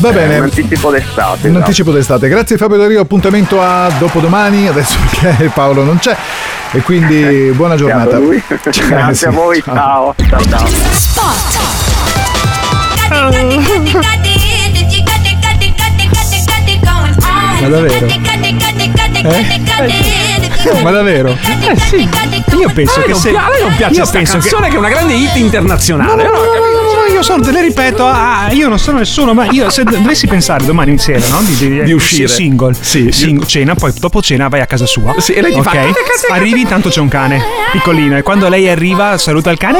Va Eh, bene. Un anticipo d'estate. Un esatto. anticipo d'estate. Grazie Fabio Dario, appuntamento a dopodomani, adesso *laughs* perché Paolo non c'è. E quindi buona giornata. Ciao. *laughs* Grazie a voi, ciao. Ciao ciao. Ma davvero? Eh? Ma davvero? Eh sì. Io penso A lei che non se a lei non piace questa penso canzone che... è una grande hit No, internazionale. no, no, no, no, io sono, te le ripeto, ah, io non sono nessuno, ma io se dovessi pensare domani sera, no? Di, di- Di uscire. Single, Sing- cena, poi dopo cena vai a casa sua. Sì, e lei ti ok? fa- Arrivi, intanto c'è un cane piccolino, e quando lei arriva saluta il cane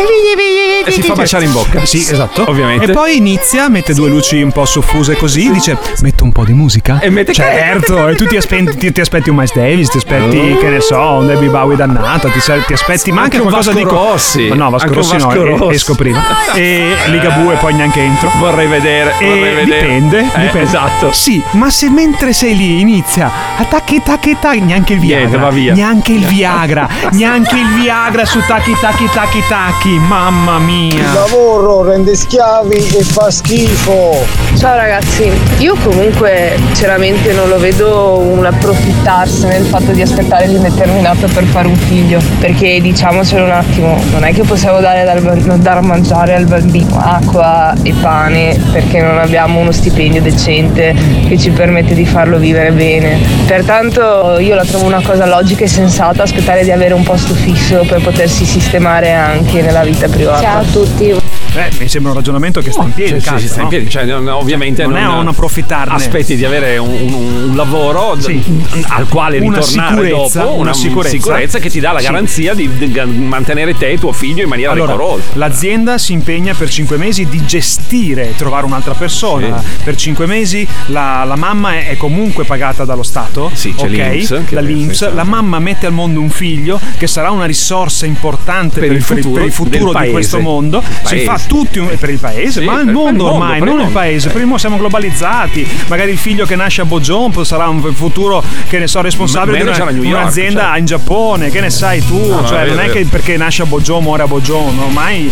E si fa baciare in bocca. Sì, esatto. Ovviamente. E poi inizia, mette due luci un po' soffuse così, dice metto un po' di musica. E mette- Certo, e tu ti aspetti, ti, ti aspetti un Miles Davis, ti aspetti, che ne so, un Debbie Bowie dannata, ti, ti aspetti, ma anche, Anche un qualcosa Vasco di... Rossi. No, Vasco Anche Rossi Vasco no, Rossi. esco prima. E Ligabue poi neanche entro. Vorrei vedere, E vorrei vedere. dipende, Eh, dipende. esatto. Sì, ma se mentre sei lì inizia a tacchi tacchi tacchi, neanche il Niente, Viagra, va via. neanche il Viagra, *laughs* neanche il Viagra su tacchi tacchi tacchi tacchi, mamma mia. lavoro rende schiavi e fa schifo. Ciao ragazzi, io comunque sinceramente non lo vedo un approfittarsene del fatto di aspettare l'indeterminato per fare un figlio, perché diciamocelo un attimo, non è che possiamo dare dal ban- dar a mangiare al bambino acqua e pane perché non abbiamo uno stipendio decente che ci permette di farlo vivere bene. Pertanto io la trovo una cosa logica e sensata aspettare di avere un posto fisso per potersi sistemare anche nella vita privata. Ciao a tutti. Eh, mi sembra un ragionamento che sta in piedi, Sì, sì, cazzo, sì, sta in no? piedi. Cioè, non- ovviamente Non è un approfittarne. Aspetti di avere un, un- un lavoro d- al quale Una ritornare sicurezza, dopo, una sicurezza. che ti dà la Sì. garanzia di, di mantenere te e tuo figlio in maniera Allora, decorosa. l'azienda si impegna per 5 mesi di gestire, trovare un'altra persona. Per 5 mesi la, la mamma è, è comunque pagata dallo Stato. Sì, c'è ok? l'INPS, Dall'INPS. La mamma mette al mondo un figlio che sarà una risorsa importante per, Per il futuro per il futuro di questo mondo. Paese. infatti tutti un- per il paese, Sì, ma il mondo ormai, non il paese. Per il mondo siamo globalizzati. Magari il figlio che nasce a Bogiompo sarà un futuro, che ne so, responsabile di Manager una- York, un'azienda certo. in Giappone. Che ne sai tu? No, cioè, non è che perché nasce a Bogiò muore a no? ormai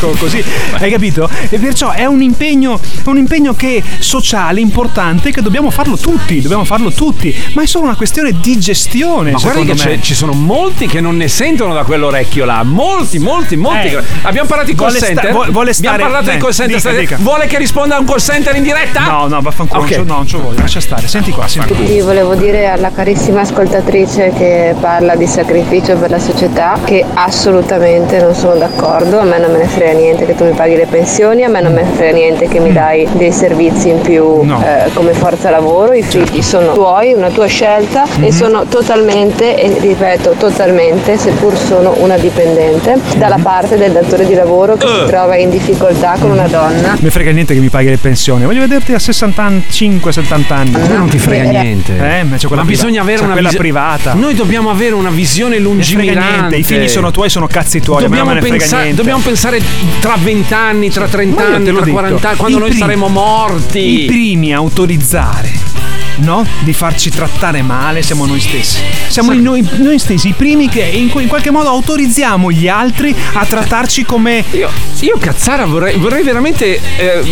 co- *laughs* così. Hai capito? E perciò è un impegno, è un impegno che sociale importante che dobbiamo farlo tutti, dobbiamo farlo tutti, ma è solo una questione di gestione. Ma secondo che me. c'è- ci sono molti che non ne sentono da quell'orecchio là. Molti, molti, molti. Eh. Abbiamo parlato di call Vuole sta- center. vuole- vuole stare- Abbiamo parlato di eh, call center. dica, state- dica. Vuole che risponda a un call center in diretta? No, no, vaffanculo, Ok. non, c'ho- no, non ci voglio, lascia stare. Senti qua, senti qua. Sì, volevo dire alla carissima ascoltatrice che parla di sacrificio per la società che assolutamente non sono d'accordo, a me non me ne frega niente che tu mi paghi le pensioni, a me non me ne frega niente che mi dai dei servizi in più eh, come forza lavoro, i figli sono tuoi, una tua scelta e sono totalmente, e ripeto totalmente, seppur sono una dipendente, dalla parte del datore di lavoro che si trova in difficoltà con una donna. Mi frega niente che mi paghi le pensioni. Voglio vederti a 65-70 anni. A me non ti frega Eh, niente. Eh, ma c'è quella Ma bisogna avere c'è una quella visi- privata. Noi dobbiamo avere una visione lungimirante. niente, i figli sono tuoi, sono cazzi tuoi. Dobbiamo, non me ne frega pensa- dobbiamo pensare tra 20 anni, tra 30 Ma io anni, te lo tra dico, 40 anni, quando noi primi- saremo morti. I primi a autorizzare. No? Di farci trattare male siamo noi stessi. Siamo i- noi, noi stessi i primi che in, in qualche modo autorizziamo gli altri a trattarci come. Io, io cazzara vorrei, vorrei veramente eh,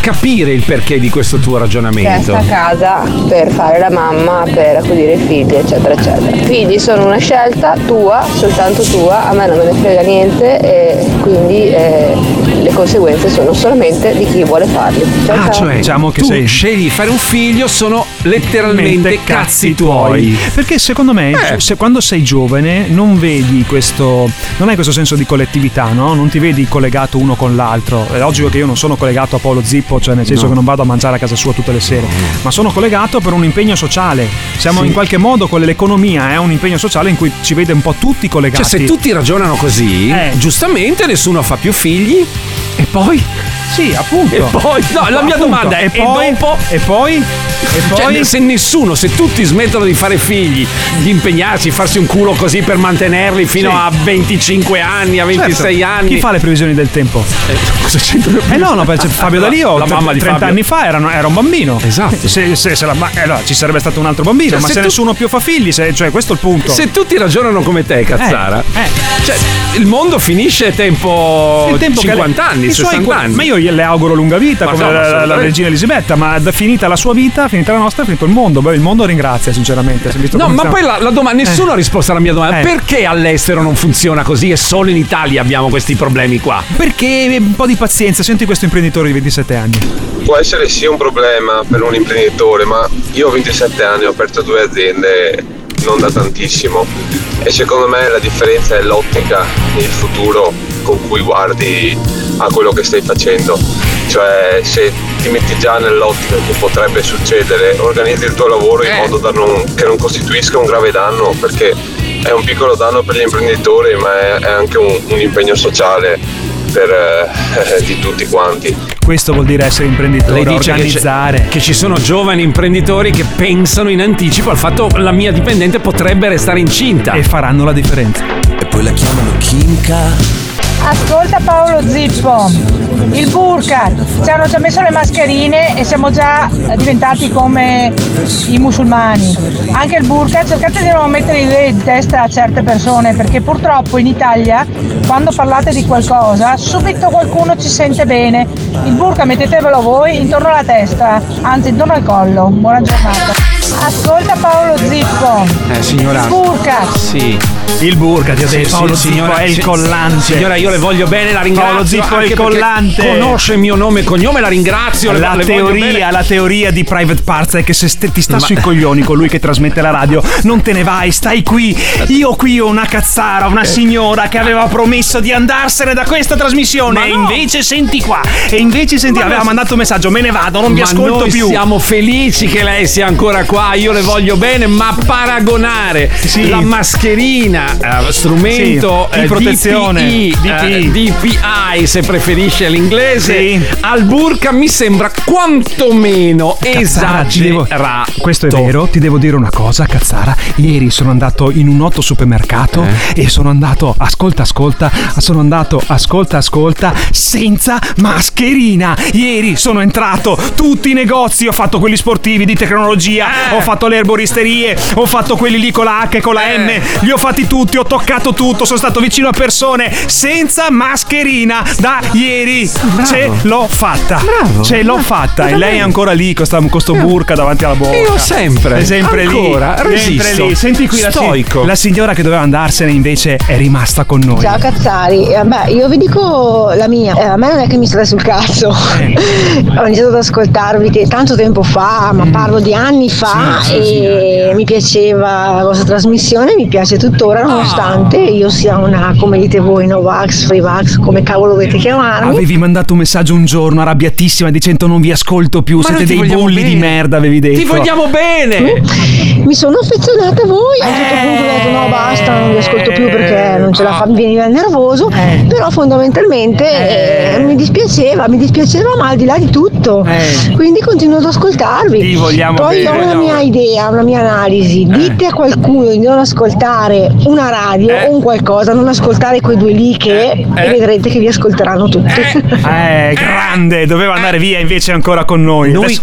capire il perché di questo tuo ragionamento. Resta a casa per fare la mamma, per accudire i figli, eccetera, eccetera. I figli sono una scelta tua, soltanto tua, a me non me ne frega niente e quindi eh, le conseguenze sono solamente di chi vuole farli. Ciao, Ah, ciao. cioè, Diciamo che tu sei- scegli di fare un figlio, sono letteralmente Mente cazzi tuoi. Perché secondo me, Eh. se, quando sei giovane, non vedi questo. Non hai questo senso di collettività, no? Non ti vedi collegato uno con l'altro. È logico che io non sono collegato a Paolo Zippo, cioè nel senso No. che non vado a mangiare a casa sua tutte le sere, ma sono collegato per un impegno sociale. Siamo Sì. in qualche modo con l'economia, è un impegno sociale in cui ci vede un po' tutti collegati. Cioè, se tutti ragionano così, Eh. giustamente nessuno fa più figli. E poi? Sì, appunto. E poi? No, la mia Appunto. domanda è: E poi? e dopo? E poi? E Cioè, poi? se nessuno, se tutti smettono di fare figli, di impegnarsi, farsi un culo così per mantenerli fino Sì. a 25 anni, a 26 Certo. anni. Chi fa le previsioni del tempo? cosa c'entra? Eh no, no, perché Fabio D'Alio La mamma di 30 Fabio. anni fa era, era un bambino. Esatto. Se, se- se la- eh, allora, ci sarebbe stato un altro bambino, Cioè, ma se tu- nessuno più fa figli, se- cioè questo è il punto. Se tutti ragionano come te, Cazzara, Eh, eh. cioè, il mondo finisce tempo, Il tempo che- 50 anni, i suoi 60 que- anni. Ma io le auguro lunga vita, Ma come no, la, la regina Elisabetta, ma finita la sua vita, finita la nostra, è finito il mondo. Beh, il mondo ringrazia, sinceramente. se visto No, ma stiamo- poi la, la domanda, nessuno Eh. ha risposto alla mia domanda. Eh. Perché all'estero non funziona così e solo in Italia abbiamo questi problemi qua? Perché un po' di pazienza, senti questo imprenditore di 27 anni. Può essere sì un problema per un imprenditore, ma io ho 27 anni, ho aperto due aziende non da tantissimo e secondo me la differenza è l'ottica, il futuro con cui guardi a quello che stai facendo. Cioè se ti metti già nell'ottica che potrebbe succedere, organizzi il tuo lavoro in modo da non- che non costituisca un grave danno, perché è un piccolo danno per gli imprenditori, ma è, è anche un, un impegno sociale per, eh, di tutti quanti. Questo vuol dire essere imprenditore, Lei dice che, organizzare. c'è- che ci sono giovani imprenditori che pensano in anticipo al fatto che la mia dipendente potrebbe restare incinta. E faranno la differenza. E poi la chiamano Kimka. Ascolta Paolo Zippo, il burka, ci hanno già messo le mascherine e siamo già diventati come i musulmani. Anche il burka, cercate di non mettere idee in testa a certe persone perché purtroppo in Italia quando parlate di qualcosa subito qualcuno ci sente bene. Il burka mettetevelo voi intorno alla testa, anzi intorno al collo. Buona giornata. Ascolta Paolo Zippo, Eh, signora. il burka. Sì. Il burka, ti ho Sì, detto. sì, Paolo signora, Zippo è il sì, collante. Signora, io le voglio bene, la ringrazio. Paolo Zippo è il collante. Conosce il mio nome e cognome, la ringrazio. La le teoria, la teoria di Private Parts è che se ste- ti sta Ma- sui coglioni colui che trasmette la radio, non te ne vai, stai qui. Io qui ho una cazzara, una signora che aveva promesso di andarsene da questa trasmissione. Ma e no. invece senti qua. E invece senti, Ma aveva noi- mandato un messaggio, me ne vado, non vi Ma ascolto noi più. Siamo felici che lei sia ancora qua. Ah, io le voglio bene, ma paragonare la mascherina, eh, strumento Sì, di eh, protezione, DPI, eh, DPI se preferisce l'inglese, al burka mi sembra quantomeno Cazzara, ti devo- esagerato. Questo è vero, ti devo dire una cosa, Cazzara. Ieri sono andato in un noto supermercato Eh? e sono andato, ascolta, ascolta, sono andato, ascolta, ascolta, senza mascherina. Ieri sono entrato, tutti i negozi, ho fatto quelli sportivi di tecnologia, Eh. ho fatto le erboristerie, ho fatto quelli lì con la H e con la Eh. M, li ho fatti tutti, ho toccato tutto, sono stato vicino a persone senza mascherina da ieri. Ce l'ho fatta. Bravo. Ce l'ho fatta. E lei è ancora lì con sta- con sto burka davanti alla bocca. Io sempre, È sempre ancora, lì. Sempre resisto. lì. Senti qui Stoico. la signora che doveva andarsene invece è rimasta con noi. Ciao Cazzari, Eh, beh io vi dico la mia, Eh, a me non è che mi state sul cazzo, ho iniziato ad ascoltarvi che tanto tempo fa, ma parlo di anni fa Sì, sì, sì, e mi piaceva la vostra trasmissione, mi piace tuttora nonostante io sia una, come dite voi, Novax, Freevax, come cavolo volete chiamarmi. Avevi mandato un messaggio un giorno arrabbiatissima dicendo non vi ascolto più, Ma siete ti dei vogliamo bulli di bene. merda, avevi detto. bene! Mi sono affezionata a voi, a un certo punto ho detto no basta, non vi ascolto più perché non ce la fa, mi veniva il nervoso, però fondamentalmente eh, mi dispiaceva, mi dispiaceva ma al di là di tutto, quindi continuo ad ascoltarvi. Ti vogliamo Poi bene. ho una mia idea, una mia analisi, dite a qualcuno di non ascoltare una radio o un qualcosa, non ascoltare quei due lì che e vedrete che vi ascolteranno tutti. Eh, grande, doveva andare via invece ancora con noi. Noi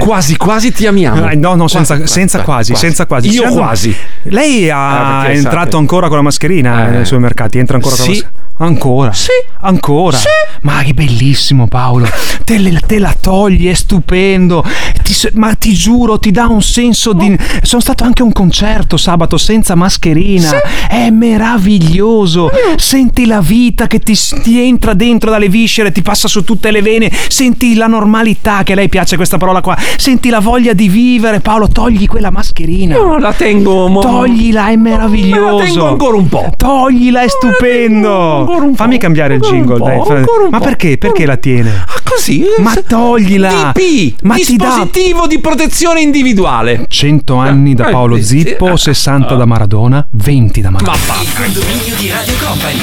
quasi quasi ti amiamo. Eh, no, no, senza quasi, senza quasi, quasi. senza quasi. Io quasi. Lei Ah, ha è entrato ancora con la mascherina Eh. nei suoi mercati, entra ancora con la Sì. mascherina. Ancora? Sì. Ancora? Sì. Ma che bellissimo Paolo. Te, le- te la togli, è stupendo. Ti ma ti giuro, ti dà un senso di... Sono stato anche a un concerto sabato senza mascherina. È meraviglioso. Senti la vita che ti, ti entra dentro dalle viscere, ti passa su tutte le vene. Senti la normalità, che a lei piace questa parola qua. Senti la voglia di vivere. Paolo, togli quella mascherina. Io la tengo, mo- Toglila, è meraviglioso. Me la tengo ancora un po'. Toglila, è stupendo. Fammi cambiare il jingle, po', dai. Ma po'. perché? Perché la tiene? Ah, così? Ma toglila. DP, Ma ti dà dispositivo di protezione individuale. 100 anni da Eh, Paolo eh, Zippo, eh, 60 da Maradona, 20 da Maradona. Il condominio di Radio Company.